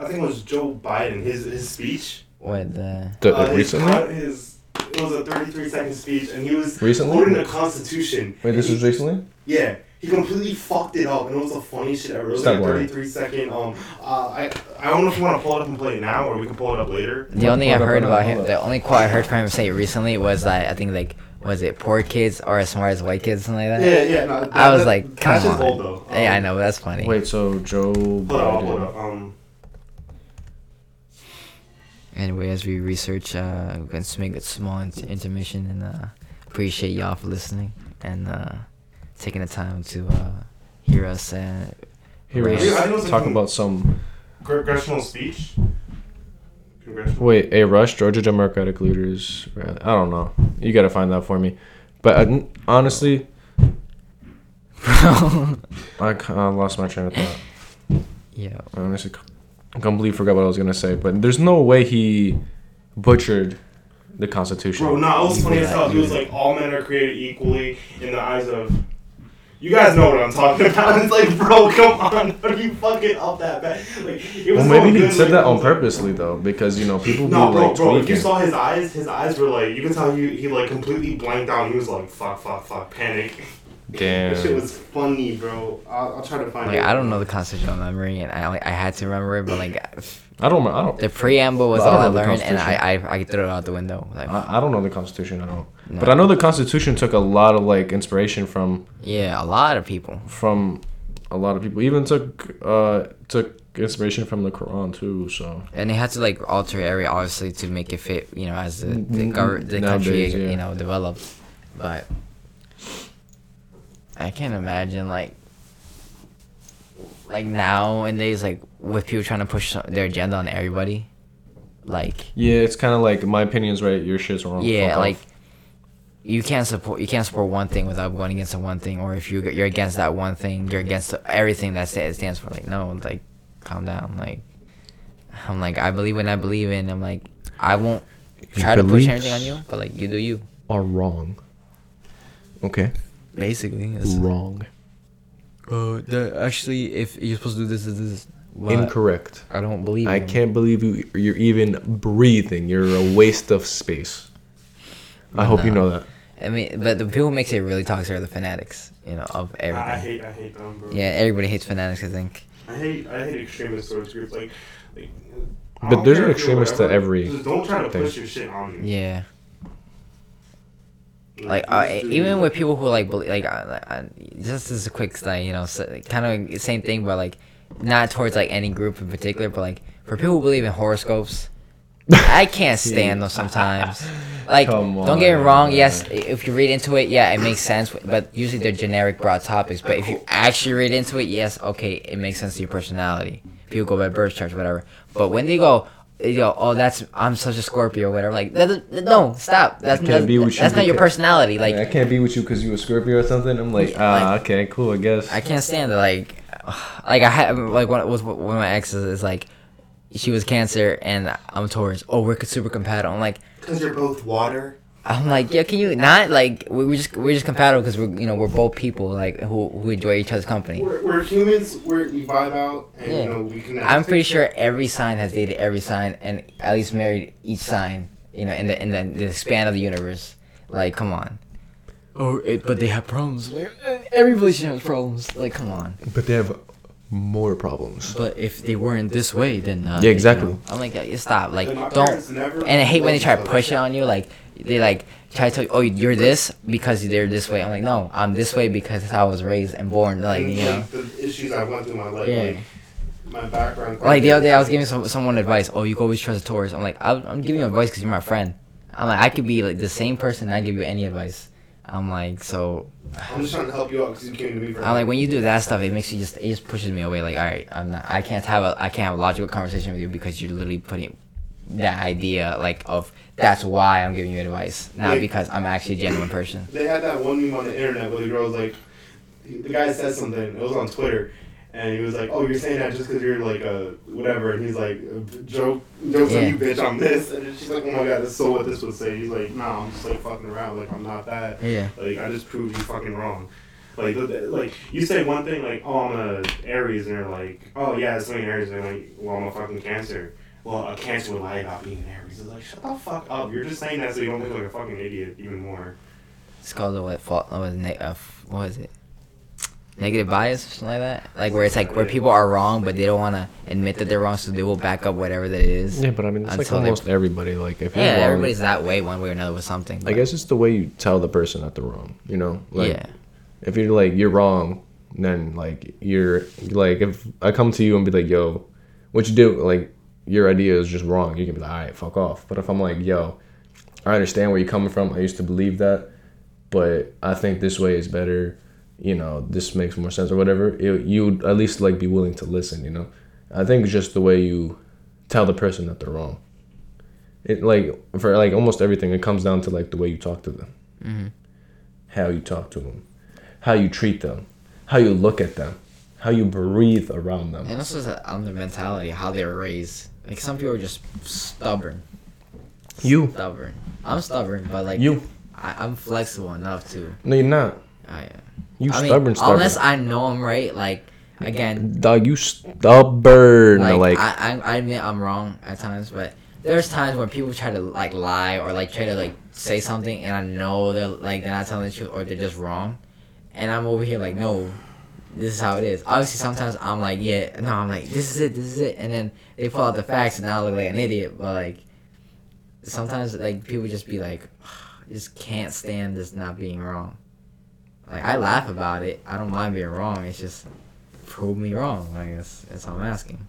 I think it was Joe Biden. His his speech. What the? The- Uh, his recently? con- His it was a 33 second speech, and he was Recently? quoting the Constitution. Wait, this He- was recently. Yeah, he completely fucked it up, and it was the funniest shit ever. It was Stop like a 33 second. Um, uh, I I don't know if you want to pull it up and play it now, or we can pull it up later. The only thing I Hold heard about him, the only quote I heard from him say recently was that I think like was it poor kids are as smart as white kids, something like that. Yeah, yeah. No, that, I was that- like, come that's just on. old though. yeah, I Um, know, but that's funny. Wait, so Joe Hold up, hold Biden. up. Um, Anyway, as we research, uh, we're going to make a small inter- intermission and uh, appreciate y'all for listening and uh, taking the time to uh, hear us. Uh, Here Right. we I know talk about some. congressional speech. Congressional. Wait, a Rush, Georgia Democratic leaders. I don't know. You gotta find that for me. But uh, honestly, <laughs> I ca- I lost my train of thought. yeah, I honestly completely forgot what I was gonna say. But there's no way he butchered the Constitution. Bro, no, it was funny as hell. He was like, all men are created equally in the eyes of. You guys know what I'm talking <laughs> about. It's like, bro, come on. <laughs> Are you fucking up that bad? Like, it was well, so maybe he good, said like, that on was like- purposely though, because you know people No, be bro, like bro. If you saw his eyes, his eyes were like, you could tell he, he like completely blanked out. He was like, fuck, fuck, fuck, panic. <laughs> That shit was funny, bro. I'll, I'll try to find like it. I don't know the Constitution on memory, and I like, I had to remember it, but like I don't. I don't. the preamble was I all I don't know the learned, and I, I I threw it out the window. Like I, I don't know the Constitution at all. No. But I know the Constitution took a lot of like inspiration from yeah, a lot of people. from a lot of people. Even took uh took inspiration from the Quran too. So and they had to like alter every obviously to make it fit you know as the the, gov- the country yeah. you know developed but i can't imagine like like now and days like with people trying to push their agenda on everybody like yeah, it's kind of like my opinion's right, your shit's wrong. yeah Fuck off. like you can't support you can't support one thing without going against the one thing or if you you're against that one thing you're against everything that it stands for like no like calm down like i'm like i believe when i believe in i'm like i won't try to push anything on you but like you do you are wrong. Okay, basically it's, wrong, uh, the, actually if you're supposed to do this this this but incorrect. i don't believe I in can't believe you. You're even breathing. You're a waste of space. I hope you know that. i mean but the people who makes it really toxic are the fanatics you know of I, I everything hate, I hate them, bro. yeah everybody hates fanatics i think I hate, I hate extremist sort of groups. Like, like But there's care an extremist to every Just don't try to thing. push your shit on me. yeah like uh, even with people who like believe, like uh, uh, just as a quick thing, you know, so, kind of same thing, but like not towards like any group in particular, but like for people who believe in horoscopes, I can't <laughs> stand them sometimes. <laughs> Like, don't get me wrong. Yes, if you read into it, yeah, it makes sense. But usually they're generic, broad topics. But if you actually read into it, yes, okay, it makes sense to your personality. People go by birth charts, whatever. But when they go, they go, oh, that's I'm such a Scorpio, whatever. Like, that, that- no, stop. That's can't that's, be with you that's not your personality. Like, I can't be with you because you a Scorpio or something. I'm like, ah, okay, cool, I guess. I can't stand it. Like, <sighs> like I had like one with one of my exes is like, she was Cancer and I'm Taurus. Oh, we're super compatible. I'm like, Because you're both water. I'm like, yeah, can you not like we we just we're just compatible because we're you know we're both people like who who enjoy each other's company. We're, we're humans. We're, we vibe out, and Yeah. you know we connect. I'm pretty sure every sign has dated every sign and at least married each sign. You know, in the in the, the span of the universe. Like, come on. Oh, it, but they have problems. Every relationship has problems. Like, come on. but they have more problems. But if they weren't this way, then uh, Yeah, exactly. you know, I'm like, uh, stop. Like, don't. And I hate when they try to push it on you. Like, they like try to tell you, oh, you're this because they're this way. I'm like, no, I'm this way because how I was raised and born. Like, you know. the issues I went through my life, Yeah. like my background. Like the other day, I was giving some, someone advice. Oh, you can always trust a Taurus. I'm like, I'm, I'm giving you advice because you're my friend. I'm like, I could be like the same person and not give you any advice. I'm like, so I'm just trying to help you out because you came to me for. I'm like, when you do that stuff, it makes you just it just pushes me away. Like, all right, I'm not, I can't have a I can't have a logical conversation with you because you're literally putting that idea like of that's why I'm giving you advice, not Like- because I'm actually a genuine person. They had that one meme on the internet where the girl was like, the guy said something. It was on Twitter, and he was like, "Oh, you're saying that just because you're like a whatever." And he's like, "Joke, jokes Yeah. on you, bitch. I'm this." And she's like, "Oh my god, that's so what this would say." He's like, "Nah, I'm just like fucking around. Like I'm not that. Yeah. Like I just proved you fucking wrong." Like, like you say one thing like, "Oh, I'm a Aries," and they're like, "Oh yeah, it's something Aries," and they're like, "Well, I'm a fucking Cancer." Well, a Cancer would lie about being an Aries. It's like, shut the fuck up. You're just saying that so you don't look like a fucking idiot even more. It's called the what? Fault? What was it? Uh, what was it? negative bias or something like that. Like where it's like where people are wrong, but they don't want to admit that they're wrong, so they will back up whatever that is. Yeah, but I mean, it's like Until they- almost everybody. Like if you're Yeah, wrong, everybody's that way, one way or another, with something. I but- guess it's the way you tell the person that they're wrong. You know, like yeah. if you're like you're wrong, then like you're like if I come to you and be like, yo, what you do? Like your idea is just wrong. You can be like, all right, fuck off. But if I'm like, yo, I understand where you're coming from. I used to believe that, but I think this way is better. You know, this makes more sense or whatever. It, you'd at least like be willing to listen. You know, I think it's just the way you tell the person that they're wrong. It like for like almost everything, it comes down to like the way you talk to them, Mhm. how you talk to them, how you treat them, how you look at them, how you breathe around them. And also the- on the mentality, how they were raised. Like some people are just stubborn. You, Stubborn. I'm stubborn, but like you. I, I'm flexible enough to. No, you're not. I, You I mean, stubborn, stubborn. unless I know I'm right. Like again, Dog, you stubborn. like, Like, I, I, I admit I'm wrong at times, but there's times when people try to like lie or like try to like say something, and I know they're like they're not telling the truth or they're just wrong, and I'm over here like no, this is how it is. Obviously, sometimes I'm like yeah, no, I'm like this is it, this is it, and then they pull out the facts, and I look like an idiot. But like sometimes like people just be like, just can't stand this not being wrong. Like I laugh about it. I don't mind being wrong. It's just prove me wrong. I guess that's all I'm asking.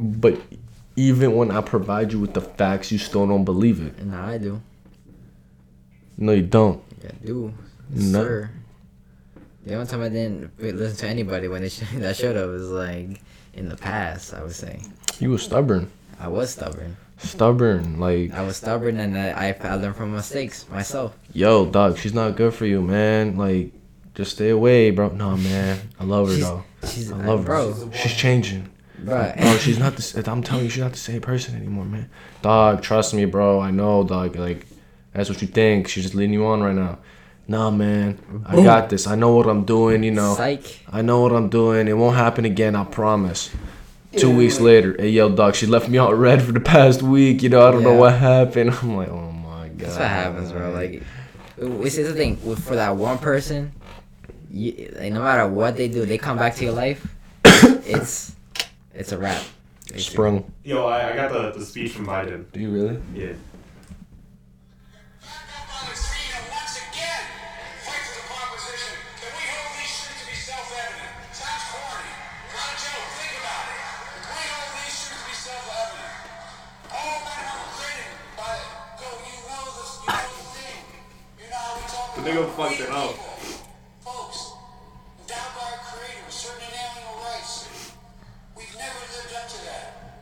but even when I provide you with the facts, you still don't believe it. And now I do. No, you don't. I do. No. Sir. The only time I didn't listen to anybody when they sh- <laughs> that showed up was like in the past. I would say You were stubborn. I was stubborn. Stubborn. Like, I was stubborn, and I, I I learned from mistakes myself. yo, dog, she's not good for you, man. Like, just stay away, bro. No, man. I love her, She's- though. She's I love her. bro, She's changing. bro. Bro, she's not the. s- I'm telling you, she's not the same person anymore, man. Dog, trust me, bro. I know, dog. Like, that's what you think. She's just leading you on right now. Nah, man. I Boom. got this. I know what I'm doing. You know. Psych. I know what I'm doing. It won't happen again. I promise. Two weeks later, hey yo, dog, she left me out red for the past week. You know, I don't know what happened. <laughs> I'm like, oh my god. That's what happens, bro. Like, this is the thing for that one person. You, like, no matter what they do, they come back to your life. <coughs> it's it's a wrap. basically. sprung. Yo, I, I got the, the speech from Biden. Do you really? Yeah. Nigga we fucked it up. people. Folks, endowed by our Creator with certain inalienable rights. We've never lived up to that.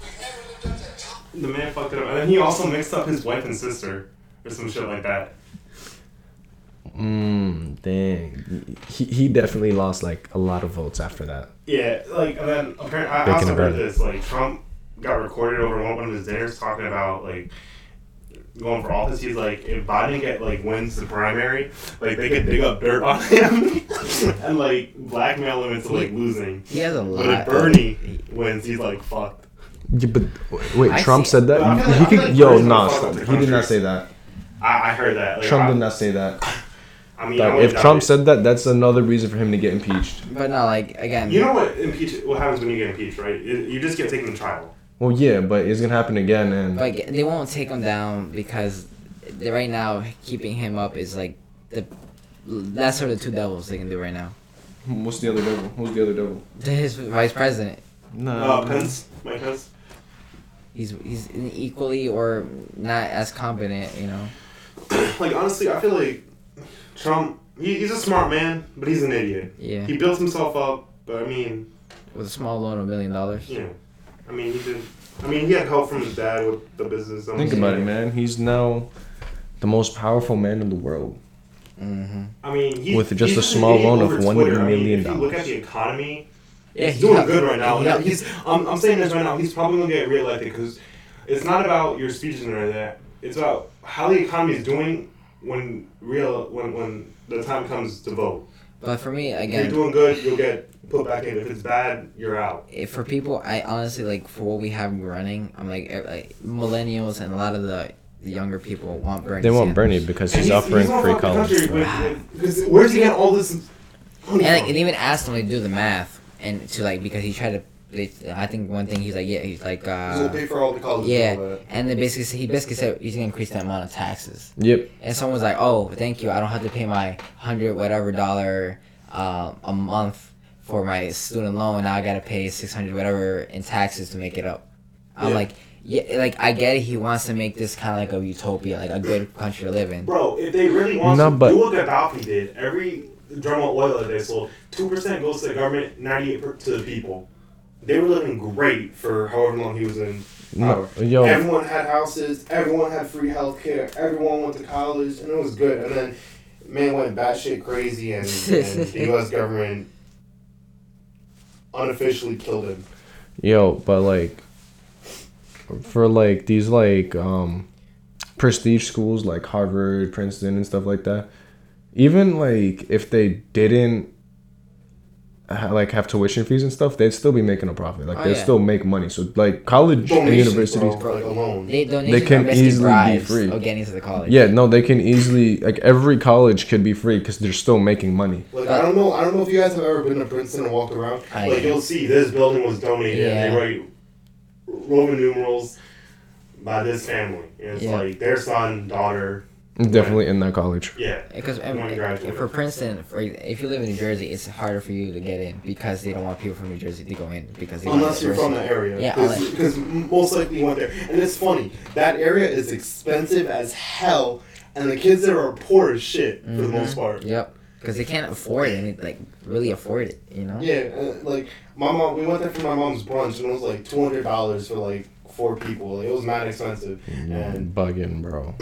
We've never lived up to that. The man fucked it up. And then he also mixed up his wife and sister. Or some shit like that. Mmm, dang. He, he definitely lost like a lot of votes after that. Yeah, like, and then apparently, I Thinking also heard it. this. Like, Trump got recorded over one one of his dinners talking about, like, going for office. He's like, if Biden get, like, wins the primary, like, they could dig up dirt on him <laughs> and, like, blackmail him into, like, losing. He has a lot. But if Bernie wins, he's, like, fucked. Yeah, but wait, I Trump see- said that. But like- he could. like Yo, Bernie's nah, gonna fuck stop. up the he did not say that. I, I heard that. Like, Trump I, did not say that. I mean, Dog, I if Trump it. said that, that's another reason for him to get impeached. But no, like again. You know what impeach? What happens when you get impeached, right? It, you just get taken to trial. Well, yeah, but it's gonna happen again, and Like they won't take him down because they, right now keeping him up is like the that's sort of two devils they can do right now. what's the other devil? Who's the other devil? His vice president, No, Uh, Pence, Mike Pence. he's he's equally or not as competent, you know. <coughs> Like honestly, I feel like Trump. He, he's a smart man, but he's an idiot. Yeah, He built himself up, but I mean, with a small loan of a million dollars. you know, I mean, he did. I mean, he had help from his dad with the business. I'm Think about it, man. He's now the most powerful man in the world. Mm-hmm. I mean, he, With just he's a small loan of over $1 Twitter. I mean, million look at the economy, Yeah, he's he doing helped- good right now. he helped- he's. I'm, I'm saying this right now. He's probably gonna get reelected because it's not about your speeches and all that. It's about how the economy is doing when real when when the time comes to vote. But for me, again, If you're doing good, you'll get put back in. If it's bad, you're out. if for people, I honestly like for what we have running, I'm like, eh, like millennials and a lot of the, the younger people want Bernie. They want Sanders. Bernie because And he's offering gonna free college. country with- with- 'cause where's he getting all this and like and even asked him to do the math and to like because he tried to. They, I think one thing he's like yeah he's like He's gonna uh pay for all the college. yeah And and then basically he basically said he's gonna increase the amount of taxes Yep. and someone was like oh thank you I don't have to pay my hundred whatever dollar uh, a month for my student loan now I gotta pay six hundred whatever in taxes to make it up I'm Yeah. like yeah like I get it he wants to make this kind of like a utopia like a good country to live in Bro, if they really want No, to but- do what Gaddafi did, every drum of oil that they sold, two percent goes to the government, ninety eight to the people. They were living great for however long he was in No, power. yo. Everyone had houses, everyone had free health care, everyone went to college, and it was good. And then man went batshit crazy, and, <laughs> and the U.S. government unofficially killed him. Yo, but like for like these like um prestige schools like Harvard, Princeton and stuff like that. Even like if they didn't like have tuition fees and stuff, they'd still be making a profit. Like Oh, they'd yeah. still make money. So like college and universities bro, like alone. they donations can are basically easily be free. of getting into the college Yeah, no, they can easily like every college could be free because they're still making money. Like I don't know, I don't know if you guys have ever been to Princeton and walked around. I- like you'll see this building was donated. Yeah. And they write Roman numerals by this family. And it's Yeah. like their son, daughter. Definitely in that college. Yeah. Because um, One graduate. for Princeton, for, if you live in New Jersey, it's harder for you to get in because they don't want people from New Jersey to go in because they Unless you're from diversity. the area. Yeah, Because unless- most likely you went there. And it's funny. That area is expensive as hell. And the kids there are poor as shit for the Mm-hmm. most part. Yep, because they can't afford it. and, Like really afford it, you know. Yeah, uh, like my mom, we went there for my mom's brunch, and it was like two hundred dollars for like four people. Like, it was not expensive, and Bugging, bro.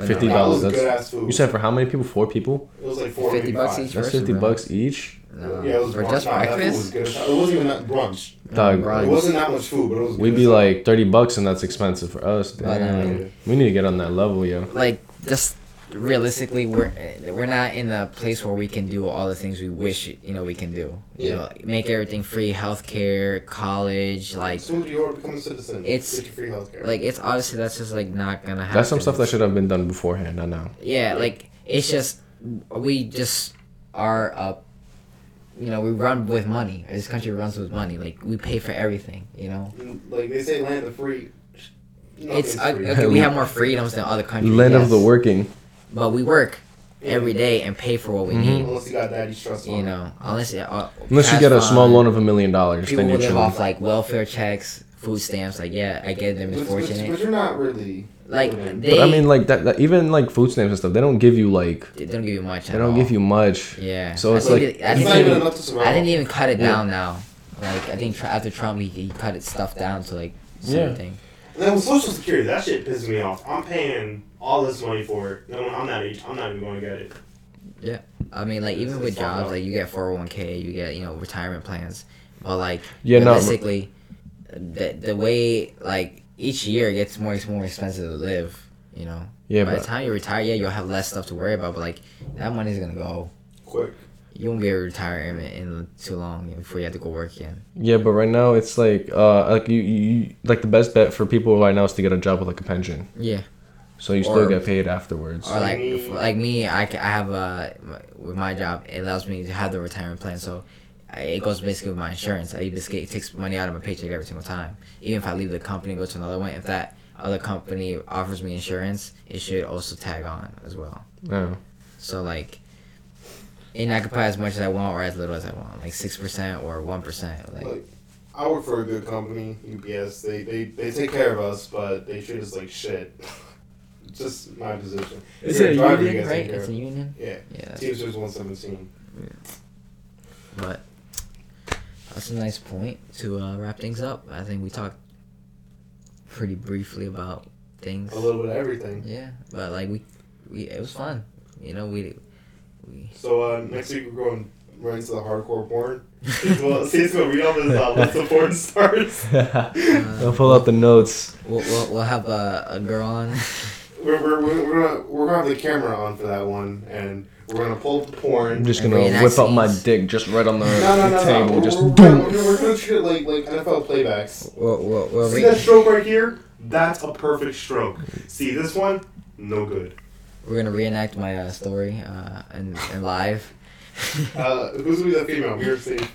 But Fifty no, that dollars. was good ass food. you said for how many people? Four people. it was like four 50 bucks each? That's Person, fifty bro. bucks each. No. Yeah, it was for brunch. just Nah, that was breakfast. good. as. It wasn't even that brunch. Dog, brunch. It wasn't that much food, but it was. We'd be as like thirty bucks, and that's expensive for us. But, Damn. um, we need to get on that level, yo. Like just realistically, we're we're not in a place where we can do all the things we wish you know we can do. You Yeah. know, make everything free, healthcare, college, like. Soon you are become a citizen, It's- free healthcare. Like it's obviously that's just like not gonna happen. That's some stuff that should have been done beforehand. I know. Yeah, like it's just we just are uh you know, we run with money. This country runs with money. Like we pay for everything, you know. like they say, land of free. It's uh, free. okay, <laughs> we have more freedoms than other countries. Land yes, of the working. But we work every day and pay for what we need. Unless you got daddy's trust You know, unless uh, Mm-hmm. Unless you get a small loan of a million dollars, people then you're live chilling. off like welfare checks, food stamps. Like yeah, I get them But, is but, but you're not really. Like they, But I mean, like that, that. Even like food stamps and stuff, they don't give you like. they don't give you much. They at don't all. give you much. Yeah. So I it's think like- it- I didn't even even- enough to. I didn't even cut it Yeah. down now. Like I think tr- after Trump, he, he cut it stuff down to like certain Yeah. thing. And then with Social Security, that shit pisses me off. I'm paying all this money for it. No, I'm not. I'm not even going to get it. Yeah, I mean, like even with jobs, like you get 401k, you get you know retirement plans, but like Yeah, no, realistically, the the way like each year gets more more expensive to live. You know. Yeah, By the time you retire, yeah, you'll have less stuff to worry about, but like that money's gonna go. Quick. You won't be able to retire in, too long before you have to go work again. yeah, but right now it's like uh like you, you like the best bet for people right now is to get a job with like a pension, Yeah. so you still get paid afterwards. Or like me- like me, I, I have a with my job. It allows me to have the retirement plan, so it goes basically with my insurance. I basically it takes money out of my paycheck every single time. Even if I leave the company and go to another one, if that other company offers me insurance, it should also tag on as well. Yeah. So like, and I can pay as much as I want or as little as I want, like six percent or one percent. Like Like, I work for a good company, UPS. They, they they take care of us, but they treat us like shit. <laughs> Just my position. it's You're a driver, union, right? It's a union. Yeah. Yeah, that's- Teamsters 117. but that's a nice point to uh, wrap things up. I think we talked pretty briefly about things. A little bit of everything. Yeah, but like we, we it was fun. You know, we, we. So uh, next week we're going right into the hardcore porn. <laughs> well, Steve's gonna read off his uh, list of porn stars. <laughs> I'll pull out the notes. We'll, we'll, we'll have a, a girl on. <laughs> We're, we're, we're, we're gonna we're gonna have the camera on for that one, and we're gonna pull up the porn. I'm just gonna reenact whip out my dick just right on the, no, no, no, the no. table, We're, just we're, boom. we're, we're gonna treat it like like NFL playbacks. We'll, we'll, we'll See re- that stroke right here? That's a perfect stroke. See this one? No good. We're gonna reenact my uh, story uh, and, and live. <laughs> Uh, who's gonna be the female? We were safe.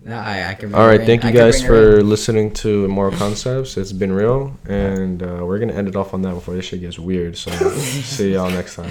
<laughs> No, I, I can. All bring right, her thank in. you I guys for in. listening to Immoral <laughs> Concepts. It's been real, and uh, we're gonna end it off on that before this shit gets weird. So see y'all next time.